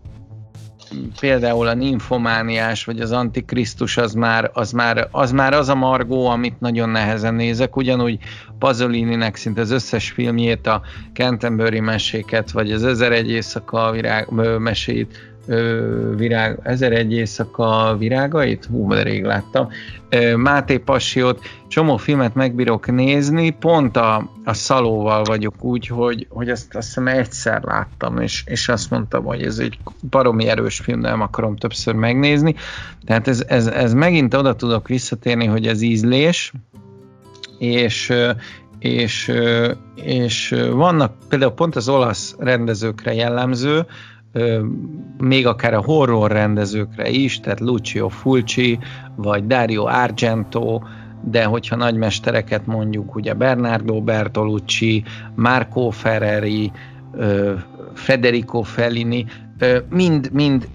például a ninfomániás vagy az antikrisztus az már, az már, az már az a margó, amit nagyon nehezen nézek, ugyanúgy Pasolininek szinte az összes filmjét, a Canterbury meséket, vagy az Ezer egy éjszaka virág, mesét ö, virág, ezer egy éjszaka virágait, hú, de rég láttam, ö, Máté Passiót, csomó filmet megbírok nézni, pont a, a Szalóval vagyok úgy, hogy, hogy ezt azt hiszem egyszer láttam, és, és azt mondtam, hogy ez egy baromi erős film, nem akarom többször megnézni, tehát ez, ez, ez megint oda tudok visszatérni, hogy ez ízlés, és, és, és vannak például pont az olasz rendezőkre jellemző, még akár a horror rendezőkre is, tehát Lucio Fulci, vagy Dario Argento, de hogyha nagymestereket mondjuk, ugye Bernardo Bertolucci, Marco Ferreri, Federico Fellini, mind, mind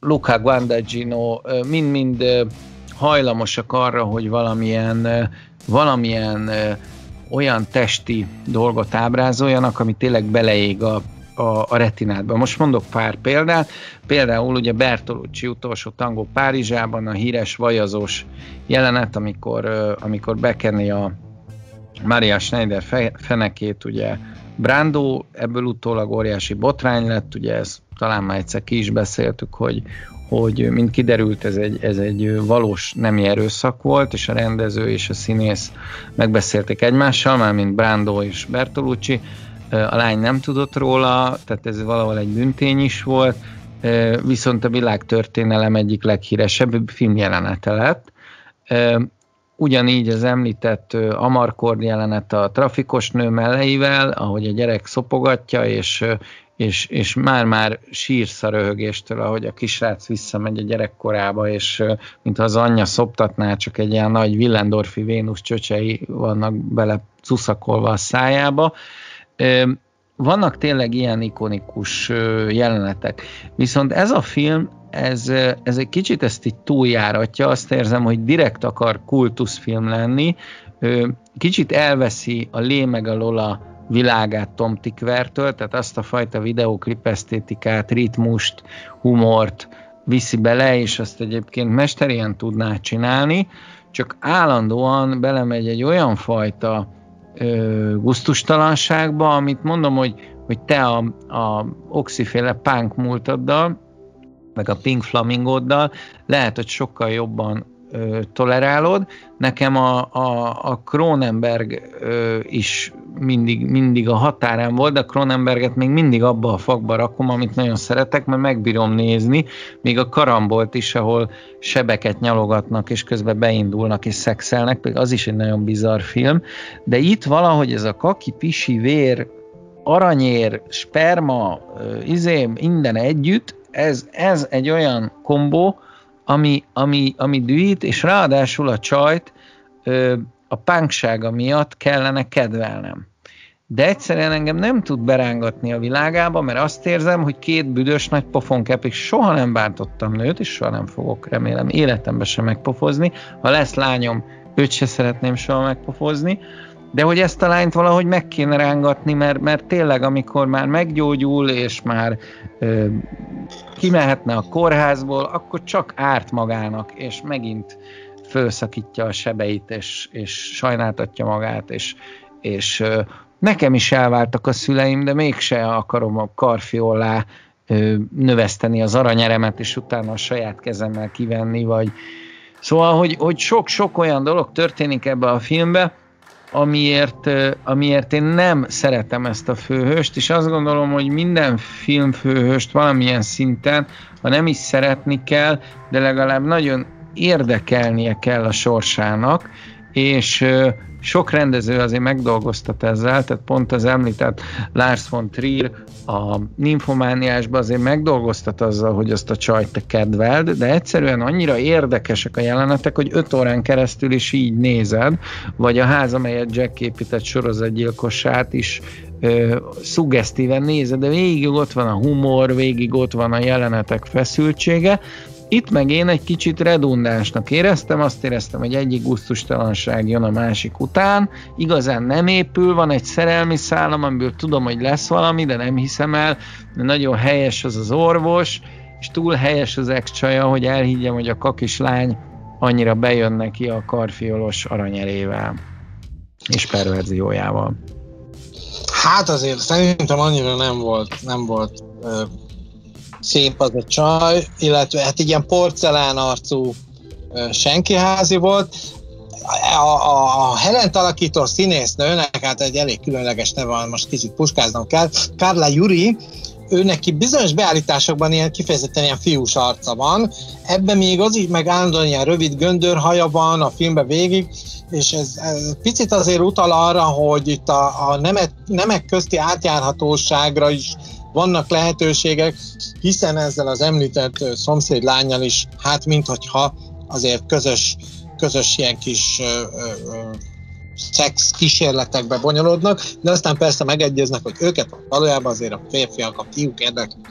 Luca Guadagnino, mind-mind hajlamosak arra, hogy valamilyen, valamilyen olyan testi dolgot ábrázoljanak, ami tényleg beleég a, a, a retinádba. Most mondok pár példát. Például ugye Bertolucci utolsó tangó Párizsában a híres vajazós jelenet, amikor, amikor bekenni a Maria Schneider fenekét, ugye Brando, ebből utólag óriási botrány lett, ugye ez talán már egyszer ki is beszéltük, hogy, hogy mint kiderült, ez egy, ez egy valós nemi erőszak volt, és a rendező és a színész megbeszélték egymással, már mint Brando és Bertolucci, a lány nem tudott róla, tehát ez valahol egy büntény is volt, viszont a világtörténelem egyik leghíresebb filmjelenete lett. Ugyanígy az említett Amarkord jelenet a trafikos nő melleivel, ahogy a gyerek szopogatja, és, és, és már-már sírsz a röhögéstől, ahogy a kisrác visszamegy a gyerekkorába, és mintha az anyja szoptatná, csak egy ilyen nagy Willendorfi Vénusz csöcsei vannak bele cuszakolva a szájába. Vannak tényleg ilyen ikonikus jelenetek. Viszont ez a film, ez, ez egy kicsit ezt így túljáratja, azt érzem, hogy direkt akar kultuszfilm lenni, kicsit elveszi a Lé meg a Lola világát Tom Tickvertől, tehát azt a fajta videóklip esztétikát, ritmust, humort viszi bele, és azt egyébként mesterien tudná csinálni, csak állandóan belemegy egy olyan fajta ö, guztustalanságba, amit mondom, hogy, hogy te a, a oxiféle punk múltaddal, meg a Pink Flamingóddal lehet, hogy sokkal jobban ö, tolerálod. Nekem a, a, a Cronenberg ö, is mindig, mindig a határán volt, de Cronenberget még mindig abba a fakba rakom, amit nagyon szeretek, mert megbírom nézni, még a karambolt is, ahol sebeket nyalogatnak, és közben beindulnak és szexelnek, pedig az is egy nagyon bizarr film, de itt valahogy ez a kaki, pisi, vér, aranyér, sperma, izé, minden együtt, ez, ez egy olyan kombó, ami, ami, ami dühít, és ráadásul a csajt a pánksága miatt kellene kedvelnem. De egyszerűen engem nem tud berángatni a világába, mert azt érzem, hogy két büdös nagy pofonkepig soha nem bántottam nőt, és soha nem fogok, remélem, életemben sem megpofozni. Ha lesz lányom, őt se szeretném soha megpofozni, de hogy ezt a lányt valahogy meg kéne rángatni, mert, mert tényleg amikor már meggyógyul, és már ö, kimehetne a kórházból, akkor csak árt magának, és megint felszakítja a sebeit, és, és sajnáltatja magát, és, és nekem is elváltak a szüleim, de mégse akarom a karfiolá növeszteni az aranyeremet, és utána a saját kezemmel kivenni, vagy Szóval, hogy, hogy sok-sok olyan dolog történik ebbe a filmbe, amiért, amiért én nem szeretem ezt a főhőst, és azt gondolom, hogy minden filmfőhőst valamilyen szinten, ha nem is szeretni kell, de legalább nagyon érdekelnie kell a sorsának, és sok rendező azért megdolgoztat ezzel, tehát pont az említett Lars von Trier a Nymphomániásban azért megdolgoztat azzal, hogy azt a csajt te kedveld, de egyszerűen annyira érdekesek a jelenetek, hogy öt órán keresztül is így nézed, vagy a ház, amelyet Jack épített sorozatgyilkosát is ö, szuggesztíven nézed, de végig ott van a humor, végig ott van a jelenetek feszültsége, itt meg én egy kicsit redundánsnak éreztem, azt éreztem, hogy egyik gusztustalanság jön a másik után, igazán nem épül, van egy szerelmi szállam, amiből tudom, hogy lesz valami, de nem hiszem el, de nagyon helyes az az orvos, és túl helyes az ex hogy elhiggyem, hogy a kakis lány annyira bejön neki a karfiolos aranyerével és perverziójával. Hát azért szerintem annyira nem volt, nem volt szép az a csaj, illetve hát ilyen porcelán arcú senkiházi volt. A, a, a Helen alakító színésznőnek, hát egy elég különleges neve van, most kicsit puskáznom kell, Carla Juri, ő neki bizonyos beállításokban ilyen kifejezetten ilyen fiús arca van, ebben még az így meg állandóan ilyen rövid göndörhaja van a filmben végig, és ez, ez picit azért utal arra, hogy itt a, a nemek, nemek közti átjárhatóságra is vannak lehetőségek, hiszen ezzel az említett szomszéd lányjal is, hát minthogyha azért közös, közös ilyen kis ö, ö, szex kísérletekbe bonyolódnak, de aztán persze megegyeznek, hogy őket valójában azért a férfiak, a fiúk érdeklik.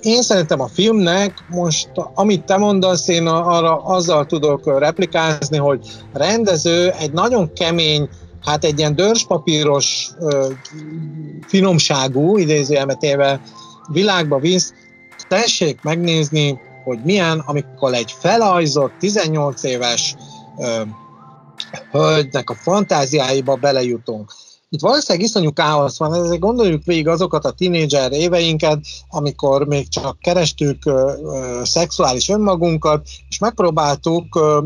Én szerintem a filmnek most, amit te mondasz, én arra azzal tudok replikázni, hogy a rendező egy nagyon kemény, hát egy ilyen dörspapíros finomságú, idézőjelmetével világba visz, tessék megnézni, hogy milyen, amikor egy felajzott 18 éves ö, hölgynek a fantáziáiba belejutunk. Itt valószínűleg iszonyú káosz van, ezért gondoljuk végig azokat a tinédzser éveinket, amikor még csak kerestük ö, ö, szexuális önmagunkat, és megpróbáltuk ö,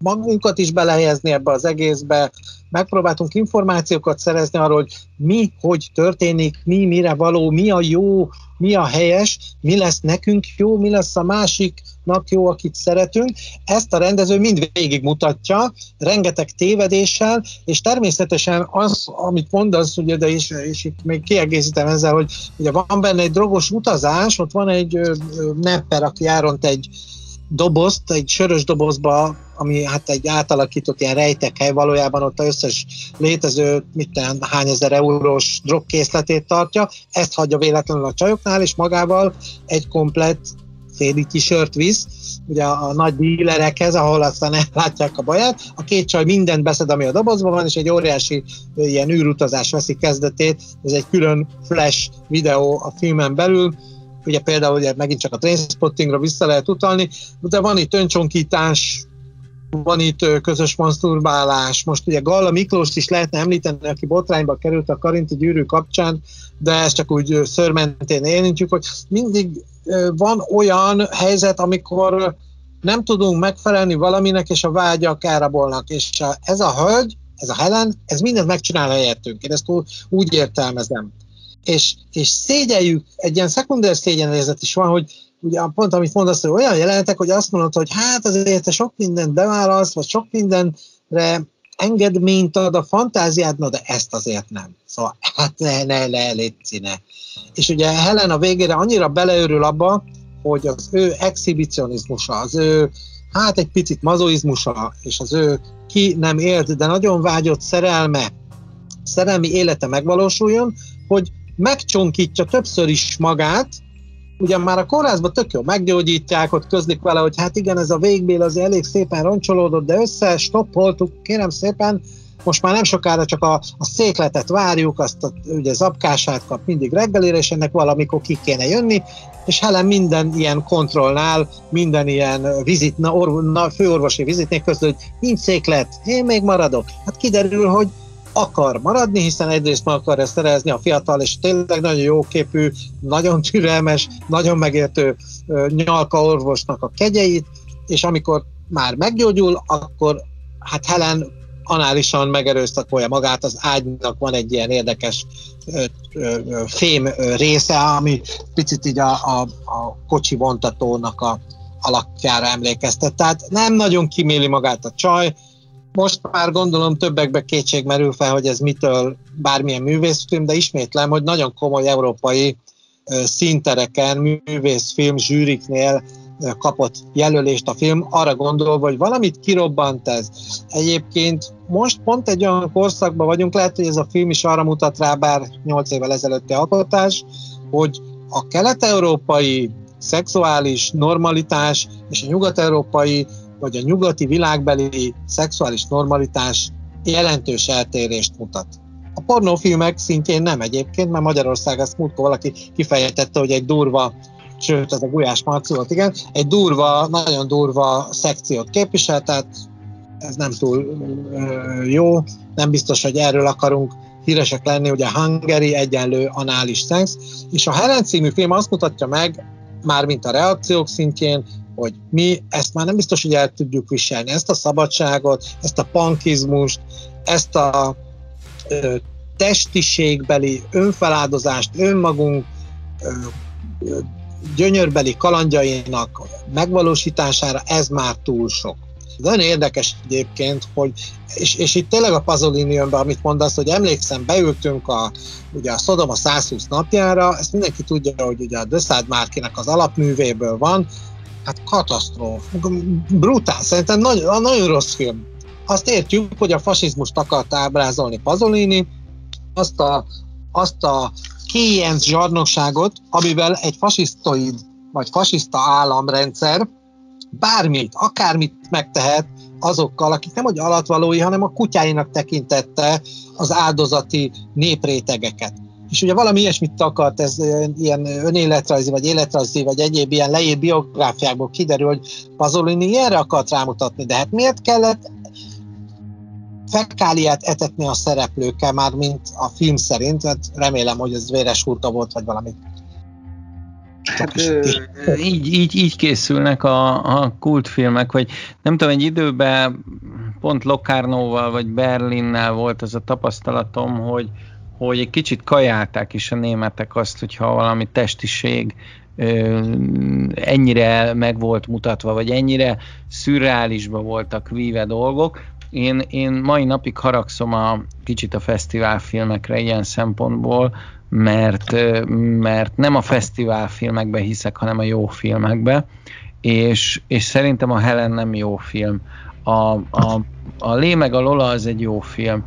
magunkat is belehelyezni ebbe az egészbe, megpróbáltunk információkat szerezni arról, hogy mi, hogy történik, mi, mire való, mi a jó, mi a helyes, mi lesz nekünk jó, mi lesz a másiknak jó, akit szeretünk. Ezt a rendező mind végig mutatja, rengeteg tévedéssel, és természetesen az, amit mondasz, ugye, de is, és itt még kiegészítem ezzel, hogy ugye van benne egy drogos utazás, ott van egy nepper, aki áront egy dobozt, egy sörös dobozba, ami hát egy átalakított ilyen rejtekhely, valójában ott az összes létező, mit hány ezer eurós drogkészletét tartja, ezt hagyja véletlenül a csajoknál, és magával egy komplett féli sört visz, ugye a, a nagy dílerekhez, ahol aztán ellátják a baját. A két csaj mindent beszed, ami a dobozban van, és egy óriási ilyen űrutazás veszi kezdetét. Ez egy külön flash videó a filmen belül, ugye például ugye megint csak a trainspottingra vissza lehet utalni, de van itt öncsonkítás, van itt közös masturbálás, most ugye Galla Miklós is lehetne említeni, aki botrányba került a Karinti gyűrű kapcsán, de ezt csak úgy szörmentén élintjük, hogy mindig van olyan helyzet, amikor nem tudunk megfelelni valaminek, és a vágyak elrabolnak, és ez a hölgy, ez a Helen, ez mindent megcsinál helyettünk. Én ezt úgy értelmezem és, és szégyeljük, egy ilyen szekunder szégyenérzet is van, hogy ugye pont amit mondasz, hogy olyan jelenetek, hogy azt mondod, hogy hát azért te sok mindent beválasz, vagy sok mindenre engedményt ad a fantáziádnak, de ezt azért nem. Szóval hát ne, ne, ne, légy színe. És ugye Helen a végére annyira beleőrül abba, hogy az ő exhibicionizmusa, az ő hát egy picit mazoizmusa, és az ő ki nem élt, de nagyon vágyott szerelme, szerelmi élete megvalósuljon, hogy megcsonkítja többször is magát, ugyan már a kórházban tök jó meggyógyítják, ott közlik vele, hogy hát igen, ez a végbél az elég szépen roncsolódott, de össze stoppoltuk, kérem szépen, most már nem sokára csak a, a székletet várjuk, azt a, ugye zapkását kap mindig reggelére, és ennek valamikor ki kéne jönni, és Helen minden ilyen kontrollnál, minden ilyen vizit, na, orv, na, főorvosi vizitnél közül, hogy nincs széklet, én még maradok. Hát kiderül, hogy akar maradni, hiszen egyrészt meg akarja szerezni a fiatal és tényleg nagyon jóképű, nagyon türelmes, nagyon megértő nyalka orvosnak a kegyeit, és amikor már meggyógyul, akkor hát Helen análisan megerőszakolja magát, az ágynak van egy ilyen érdekes fém része, ami picit így a, a, a kocsi vontatónak a alakjára emlékeztet. Tehát nem nagyon kiméli magát a csaj, most már gondolom többekbe kétség merül fel, hogy ez mitől bármilyen művészfilm, de ismétlem, hogy nagyon komoly európai színtereken, művészfilm zsűriknél kapott jelölést a film, arra gondolva, hogy valamit kirobbant ez. Egyébként most pont egy olyan korszakban vagyunk, lehet, hogy ez a film is arra mutat rá, bár 8 évvel ezelőtti alkotás, hogy a kelet-európai szexuális normalitás és a nyugat-európai vagy a nyugati világbeli szexuális normalitás jelentős eltérést mutat. A pornófilmek szintjén nem egyébként, mert Magyarország azt múltkor valaki kifejtette, hogy egy durva, sőt, ez a Gulyás Marci igen, egy durva, nagyon durva szekciót képvisel, tehát ez nem túl jó, nem biztos, hogy erről akarunk híresek lenni, ugye Hungary egyenlő anális szex, és a Helen című film azt mutatja meg, mármint a reakciók szintjén, hogy mi ezt már nem biztos, hogy el tudjuk viselni. Ezt a szabadságot, ezt a pankizmust, ezt a ö, testiségbeli önfeláldozást, önmagunk ö, ö, gyönyörbeli kalandjainak megvalósítására ez már túl sok. Ez nagyon érdekes egyébként, hogy, és, és itt tényleg a Pazolini jön be, amit mondasz, hogy emlékszem, beültünk a, ugye a Sodoma 120 napjára, ezt mindenki tudja, hogy ugye a Döszád Márkinek az alapművéből van, hát katasztróf, brutál, szerintem nagyon, nagyon rossz film. Azt értjük, hogy a fasizmust akarta ábrázolni Pazolini, azt a, azt a kéjenc zsarnokságot, amivel egy fasisztoid vagy fasiszta államrendszer bármit, akármit megtehet azokkal, akik nem hogy alatvalói, hanem a kutyáinak tekintette az áldozati néprétegeket. És ugye valami ilyesmit akart, ez ilyen önéletrajzi, vagy életrajzi, vagy egyéb ilyen leírt biográfiákból kiderül, hogy Pazolini ilyenre akart rámutatni, de hát miért kellett fekáliát etetni a szereplőkkel, már mint a film szerint, hát remélem, hogy ez véres hurta volt, vagy valami. Hát, így, így, így készülnek a, a kultfilmek, vagy nem tudom, egy időben pont Locarnóval vagy Berlinnel volt az a tapasztalatom, hogy, hogy egy kicsit kajálták is a németek azt, hogyha valami testiség ennyire meg volt mutatva, vagy ennyire szürreálisba voltak víve dolgok. Én, én mai napig haragszom a kicsit a fesztiválfilmekre ilyen szempontból, mert, mert nem a fesztiválfilmekbe hiszek, hanem a jó filmekbe, és, és szerintem a Helen nem jó film. A, a, a Lé meg a Lola az egy jó film,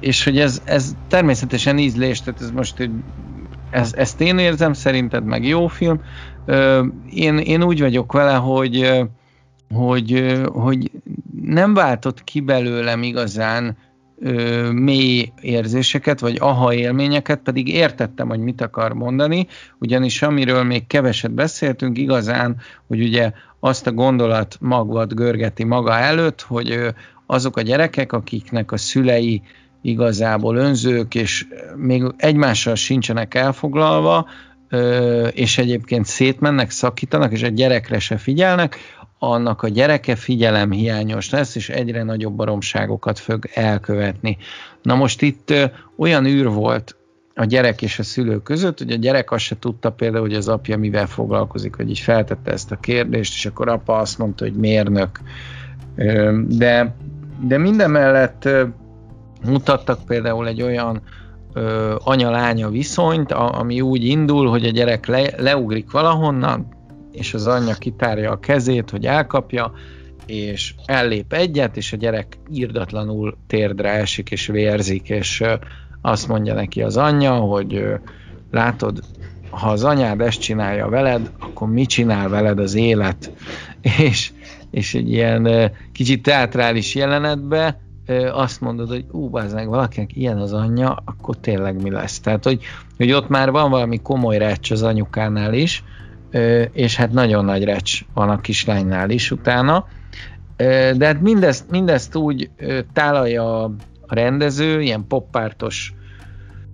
és hogy ez, ez természetesen ízlés, tehát ez most ez, ezt én érzem, szerinted meg jó film. Én, én úgy vagyok vele, hogy, hogy, hogy nem váltott ki belőlem igazán ö, mély érzéseket, vagy aha élményeket, pedig értettem, hogy mit akar mondani, ugyanis amiről még keveset beszéltünk, igazán, hogy ugye azt a gondolat magvat görgeti maga előtt, hogy azok a gyerekek, akiknek a szülei igazából önzők, és még egymással sincsenek elfoglalva, és egyébként szétmennek, szakítanak, és a gyerekre se figyelnek, annak a gyereke figyelem hiányos lesz, és egyre nagyobb baromságokat fog elkövetni. Na most itt olyan űr volt a gyerek és a szülő között, hogy a gyerek azt se tudta például, hogy az apja mivel foglalkozik, hogy így feltette ezt a kérdést, és akkor apa azt mondta, hogy mérnök. De, de minden mellett mutattak például egy olyan anya-lánya viszonyt, ami úgy indul, hogy a gyerek le, leugrik valahonnan, és az anyja kitárja a kezét, hogy elkapja, és ellép egyet, és a gyerek írdatlanul térdre esik, és vérzik, és azt mondja neki az anyja, hogy látod, ha az anyád ezt csinálja veled, akkor mit csinál veled az élet? És, és egy ilyen kicsit teatrális jelenetbe azt mondod, hogy ú, meg valakinek ilyen az anyja, akkor tényleg mi lesz? Tehát, hogy, hogy ott már van valami komoly recs az anyukánál is, és hát nagyon nagy recs van a kislánynál is utána. De hát mindezt, mindezt úgy tálalja a rendező, ilyen poppártos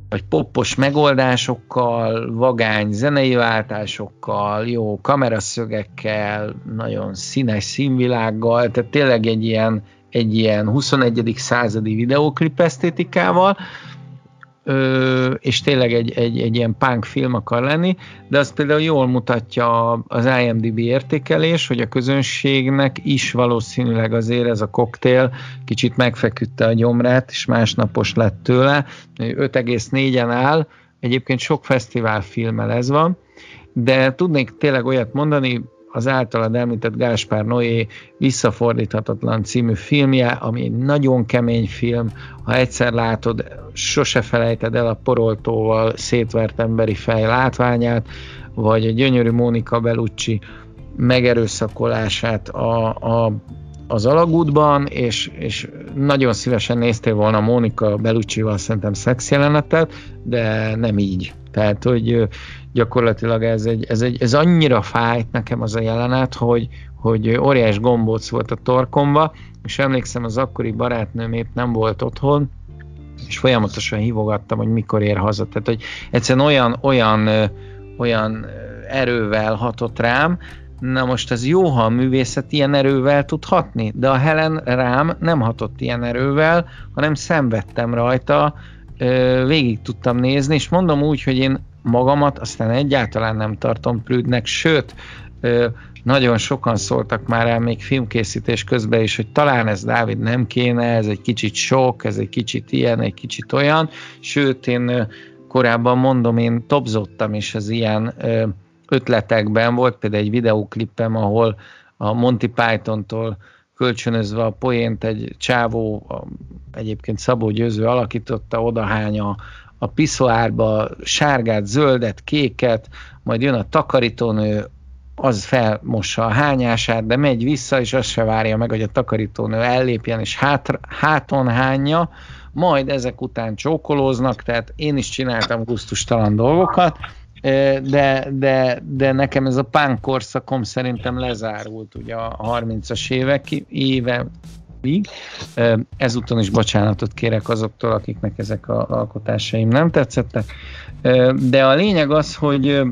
vagy poppos megoldásokkal, vagány zenei váltásokkal, jó kameraszögekkel, nagyon színes színvilággal, tehát tényleg egy ilyen, egy ilyen 21. századi videóklip esztétikával, ö, és tényleg egy, egy, egy ilyen punk film akar lenni, de az például jól mutatja az IMDb értékelés, hogy a közönségnek is valószínűleg azért ez a koktél kicsit megfeküdte a gyomrát, és másnapos lett tőle. 5,4-en áll, egyébként sok fesztivál filmmel ez van, de tudnék tényleg olyat mondani, az általad említett Gáspár Noé Visszafordíthatatlan című filmje, ami egy nagyon kemény film, ha egyszer látod, sose felejted el a poroltóval szétvert emberi fej látványát, vagy a gyönyörű Mónika Belucci megerőszakolását a, a, az alagútban, és, és nagyon szívesen néztél volna Mónika Belucci-val szerintem szexjelenetet, de nem így. Tehát, hogy gyakorlatilag ez, egy, ez, egy, ez annyira fájt nekem az a jelenet, hogy, hogy óriás gombóc volt a torkomba, és emlékszem, az akkori barátnőm épp nem volt otthon, és folyamatosan hívogattam, hogy mikor ér haza. Tehát, hogy egyszerűen olyan, olyan, olyan erővel hatott rám, Na most ez jó, ha a művészet ilyen erővel tud hatni, de a Helen rám nem hatott ilyen erővel, hanem szenvedtem rajta, végig tudtam nézni, és mondom úgy, hogy én magamat aztán egyáltalán nem tartom prűdnek, sőt, nagyon sokan szóltak már el még filmkészítés közben is, hogy talán ez Dávid nem kéne, ez egy kicsit sok, ez egy kicsit ilyen, egy kicsit olyan, sőt én korábban mondom, én topzottam is az ilyen ötletekben, volt például egy videóklippem, ahol a Monty Python-tól kölcsönözve a poént egy csávó, egyébként Szabó Győző alakította, odahány a, a piszoárba sárgát, zöldet, kéket, majd jön a takarítónő, az felmossa a hányását, de megy vissza, és azt se várja meg, hogy a takarítónő ellépjen, és hát, háton hányja, majd ezek után csókolóznak, tehát én is csináltam gusztustalan dolgokat, de, de, de nekem ez a punk korszakom szerintem lezárult ugye a 30-as évek éve így. Ezúton is bocsánatot kérek azoktól, akiknek ezek a alkotásaim nem tetszettek. De a lényeg az, hogy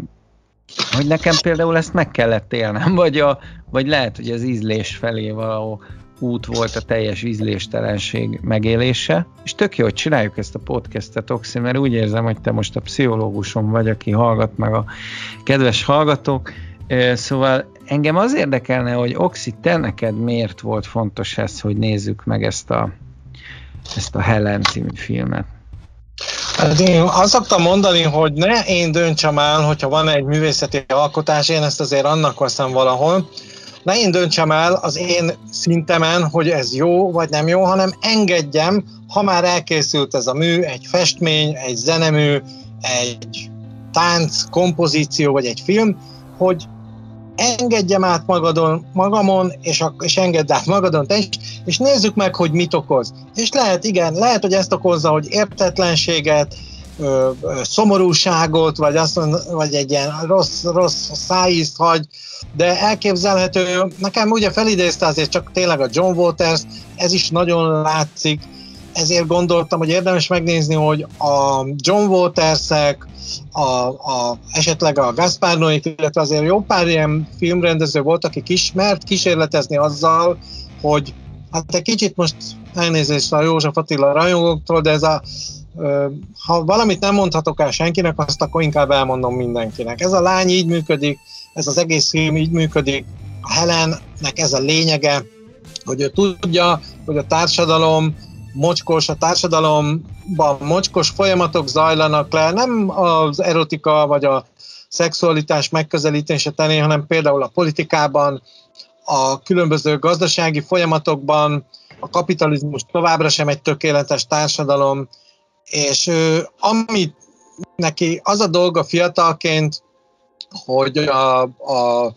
hogy nekem például ezt meg kellett élnem, vagy, a, vagy lehet, hogy az ízlés felé valahol út volt a teljes ízléstelenség megélése, és tök jó, hogy csináljuk ezt a podcastet, Oxi, mert úgy érzem, hogy te most a pszichológusom vagy, aki hallgat meg a kedves hallgatók, Szóval engem az érdekelne, hogy Oxi, te neked miért volt fontos ez, hogy nézzük meg ezt a, ezt a Helen című filmet? Hát én azt szoktam mondani, hogy ne én döntsem el, hogyha van egy művészeti alkotás, én ezt azért annak veszem valahol, ne én döntsem el az én szintemen, hogy ez jó vagy nem jó, hanem engedjem, ha már elkészült ez a mű, egy festmény, egy zenemű, egy tánc, kompozíció vagy egy film, hogy engedjem át magadon, magamon, és, a, és engedd át magadon te és nézzük meg, hogy mit okoz. És lehet, igen, lehet, hogy ezt okozza, hogy értetlenséget, ö, ö, szomorúságot, vagy, azt vagy egy ilyen rossz, rossz szájízt hagy, de elképzelhető, nekem ugye felidézte azért csak tényleg a John Waters, ez is nagyon látszik, ezért gondoltam, hogy érdemes megnézni, hogy a John Waters-ek, a, a, esetleg a Gaspar Noé, illetve azért jó pár ilyen filmrendező volt, aki ismert kísérletezni azzal, hogy hát egy kicsit most elnézést a József Attila rajongóktól, de ez a ha valamit nem mondhatok el senkinek, azt akkor inkább elmondom mindenkinek. Ez a lány így működik, ez az egész film így működik, a Helennek ez a lényege, hogy ő tudja, hogy a társadalom mocskos, a társadalomban mocskos folyamatok zajlanak le, nem az erotika vagy a szexualitás megközelítése tenni, hanem például a politikában, a különböző gazdasági folyamatokban, a kapitalizmus továbbra sem egy tökéletes társadalom, és amit neki az a dolga fiatalként, hogy a, a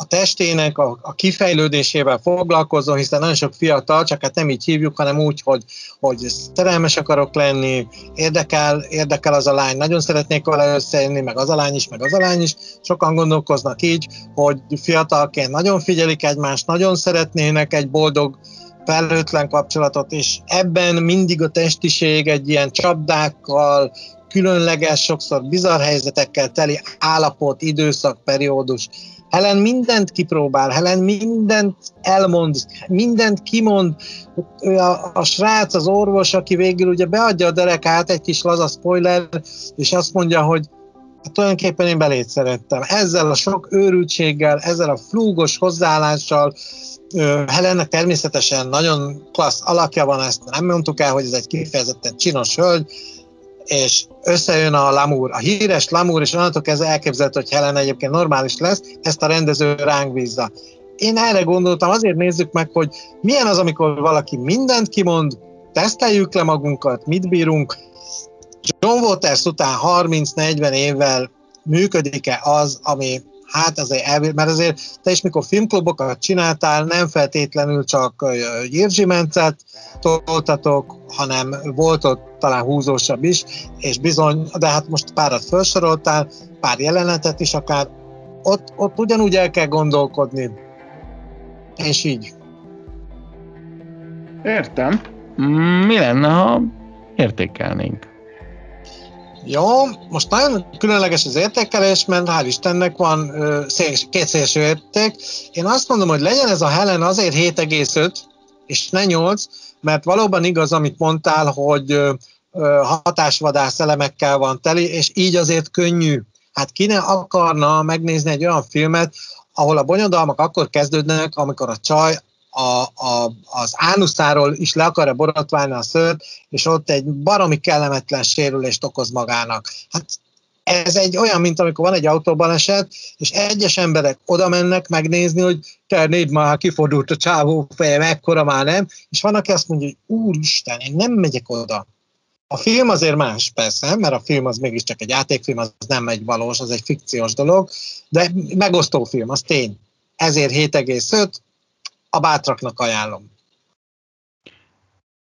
a testének a, a kifejlődésével foglalkozom, hiszen nagyon sok fiatal, csak hát nem így hívjuk, hanem úgy, hogy, hogy szerelmes akarok lenni, érdekel, érdekel az a lány, nagyon szeretnék vele összejönni, meg az a lány is, meg az a lány is. Sokan gondolkoznak így, hogy fiatalként nagyon figyelik egymást, nagyon szeretnének egy boldog, felhőtlen kapcsolatot, és ebben mindig a testiség egy ilyen csapdákkal, különleges, sokszor bizarr helyzetekkel teli állapot, időszak, periódus, Helen mindent kipróbál, Helen mindent elmond, mindent kimond. A, a srác, az orvos, aki végül ugye beadja a derekát, egy kis laza spoiler, és azt mondja, hogy hát tulajdonképpen én belét szerettem. Ezzel a sok őrültséggel, ezzel a flúgos hozzáállással, Helennek természetesen nagyon klassz alakja van, ezt nem mondtuk el, hogy ez egy kifejezetten csinos hölgy, és összejön a Lamour, a híres Lamour, és onnantól kezdve elképzelhető, hogy Helen egyébként normális lesz, ezt a rendező ránk bízza. Én erre gondoltam, azért nézzük meg, hogy milyen az, amikor valaki mindent kimond, teszteljük le magunkat, mit bírunk. John Waters után 30-40 évvel működik-e az, ami hát azért elvér, mert azért te is mikor filmklubokat csináltál, nem feltétlenül csak Jirzsimencet toltatok, hanem volt ott talán húzósabb is, és bizony, de hát most párat felsoroltál, pár jelenetet is akár, ott, ott ugyanúgy el kell gondolkodni. És így. Értem. Mi lenne, ha értékelnénk. Jó, most nagyon különleges az értékelés, mert hál' Istennek van ö, szél, két szélső érték. Én azt mondom, hogy legyen ez a Helen azért 7,5, és ne 8, mert valóban igaz, amit mondtál, hogy ö, hatásvadász elemekkel van teli, és így azért könnyű. Hát ki ne akarna megnézni egy olyan filmet, ahol a bonyodalmak akkor kezdődnek, amikor a csaj a, a, az ánuszáról is le akarja borotválni a szőrt, és ott egy baromi kellemetlen sérülést okoz magának. Hát ez egy olyan, mint amikor van egy autóbaleset, és egyes emberek oda mennek megnézni, hogy te négy már kifordult a csávó feje, mekkora már nem, és van, aki azt mondja, hogy úristen, én nem megyek oda. A film azért más, persze, mert a film az mégiscsak egy játékfilm, az nem egy valós, az egy fikciós dolog, de megosztó film, az tény. Ezért 7,5, a bátraknak ajánlom.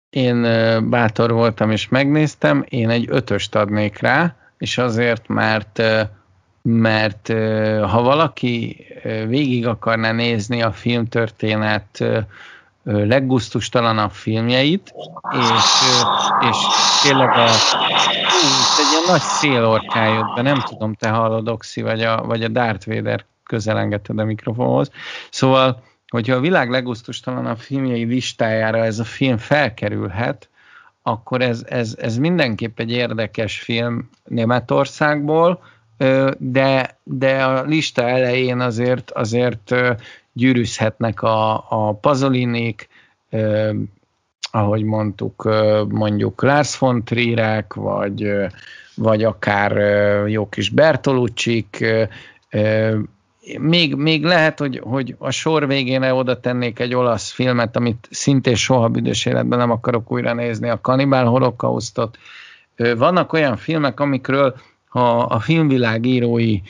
Én bátor voltam és megnéztem, én egy ötöst adnék rá, és azért, mert mert ha valaki végig akarná nézni a filmtörténet leggusztustalanabb filmjeit, és, és tényleg a, egy ilyen nagy szélorká jött nem tudom, te hallod, Oxy, vagy a, vagy a Darth Vader közelengedted a mikrofonhoz. Szóval hogyha a világ legusztustalanabb filmjei listájára ez a film felkerülhet, akkor ez, ez, ez mindenképp egy érdekes film Németországból, de, de a lista elején azért, azért gyűrűzhetnek a, a Pazolinik, ahogy mondtuk, mondjuk Lars von Trierek, vagy, vagy akár jó kis Bertolucci még, még lehet, hogy, hogy a sor végén oda tennék egy olasz filmet, amit szintén soha büdös életben nem akarok újra nézni, a Kanibál holokausztot. Vannak olyan filmek, amikről ha a filmvilág írói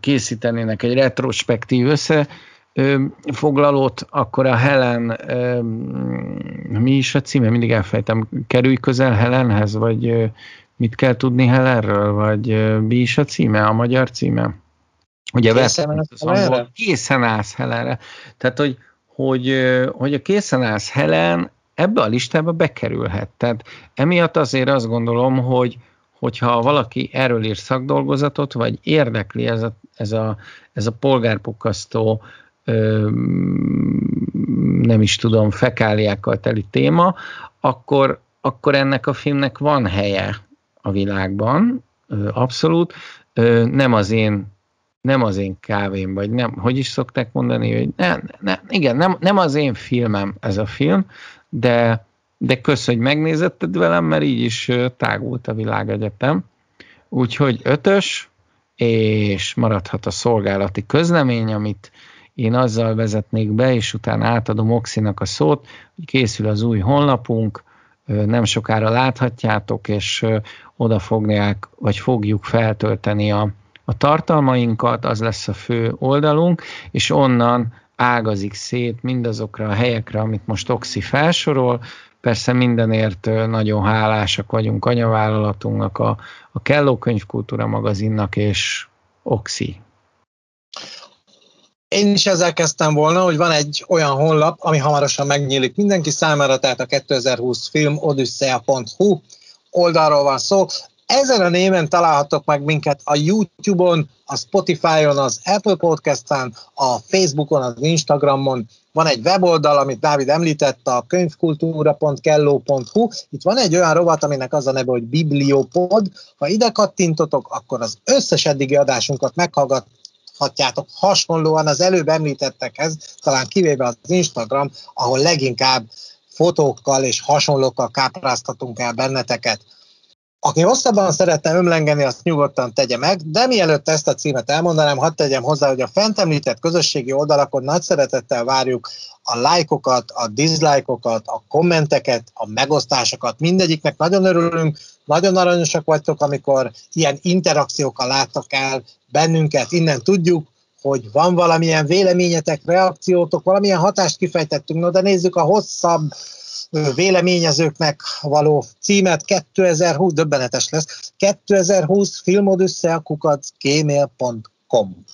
készítenének egy retrospektív összefoglalót, akkor a Helen, mi is a címe, mindig elfejtem, kerülj közel Helenhez, vagy mit kell tudni Helenről, vagy mi is a címe, a magyar címe? Ugye készen állsz Helenre? Készen állsz Helenre. Tehát, hogy, hogy, hogy a készen állsz Helen ebbe a listába bekerülhet. Tehát emiatt azért azt gondolom, hogy hogyha valaki erről ír szakdolgozatot, vagy érdekli ez a, ez a, ez a polgárpukasztó ö, nem is tudom, fekáliákkal teli téma, akkor, akkor ennek a filmnek van helye a világban, ö, abszolút. Ö, nem az én nem az én kávém, vagy nem, hogy is szokták mondani, hogy ne, ne, igen, nem, nem az én filmem ez a film, de, de kösz, hogy megnézetted velem, mert így is tágult a világegyetem. Úgyhogy ötös, és maradhat a szolgálati közlemény, amit én azzal vezetnék be, és utána átadom Oxinak a szót, hogy készül az új honlapunk, nem sokára láthatjátok, és oda fogják, vagy fogjuk feltölteni a, a tartalmainkat, az lesz a fő oldalunk, és onnan ágazik szét mindazokra a helyekre, amit most Oxi felsorol. Persze mindenért nagyon hálásak vagyunk anyavállalatunknak, a, a Kelló Könyvkultúra magazinnak és Oxi. Én is ezzel kezdtem volna, hogy van egy olyan honlap, ami hamarosan megnyílik mindenki számára, tehát a 2020 film odyssea.hu oldalról van szó. Ezen a néven találhatok meg minket a YouTube-on, a Spotify-on, az Apple Podcast-en, a Facebookon, az Instagramon. Van egy weboldal, amit Dávid említett, a könyvkultúra.kelló.hu. Itt van egy olyan rovat, aminek az a neve, hogy Bibliopod. Ha ide kattintotok, akkor az összes eddigi adásunkat meghallgat, hasonlíthatjátok hasonlóan az előbb említettekhez, talán kivéve az Instagram, ahol leginkább fotókkal és hasonlókkal kápráztatunk el benneteket. Aki hosszabban szeretne ömlengeni, azt nyugodtan tegye meg, de mielőtt ezt a címet elmondanám, hadd tegyem hozzá, hogy a fent említett közösségi oldalakon nagy szeretettel várjuk a lájkokat, a diszlájkokat, a kommenteket, a megosztásokat, mindegyiknek nagyon örülünk, nagyon aranyosak vagytok, amikor ilyen interakciókkal láttak el bennünket, innen tudjuk, hogy van valamilyen véleményetek, reakciótok, valamilyen hatást kifejtettünk, no de nézzük a hosszabb véleményezőknek való címet. 2020, döbbenetes lesz, 2020 filmodüsszeakukat gmail.com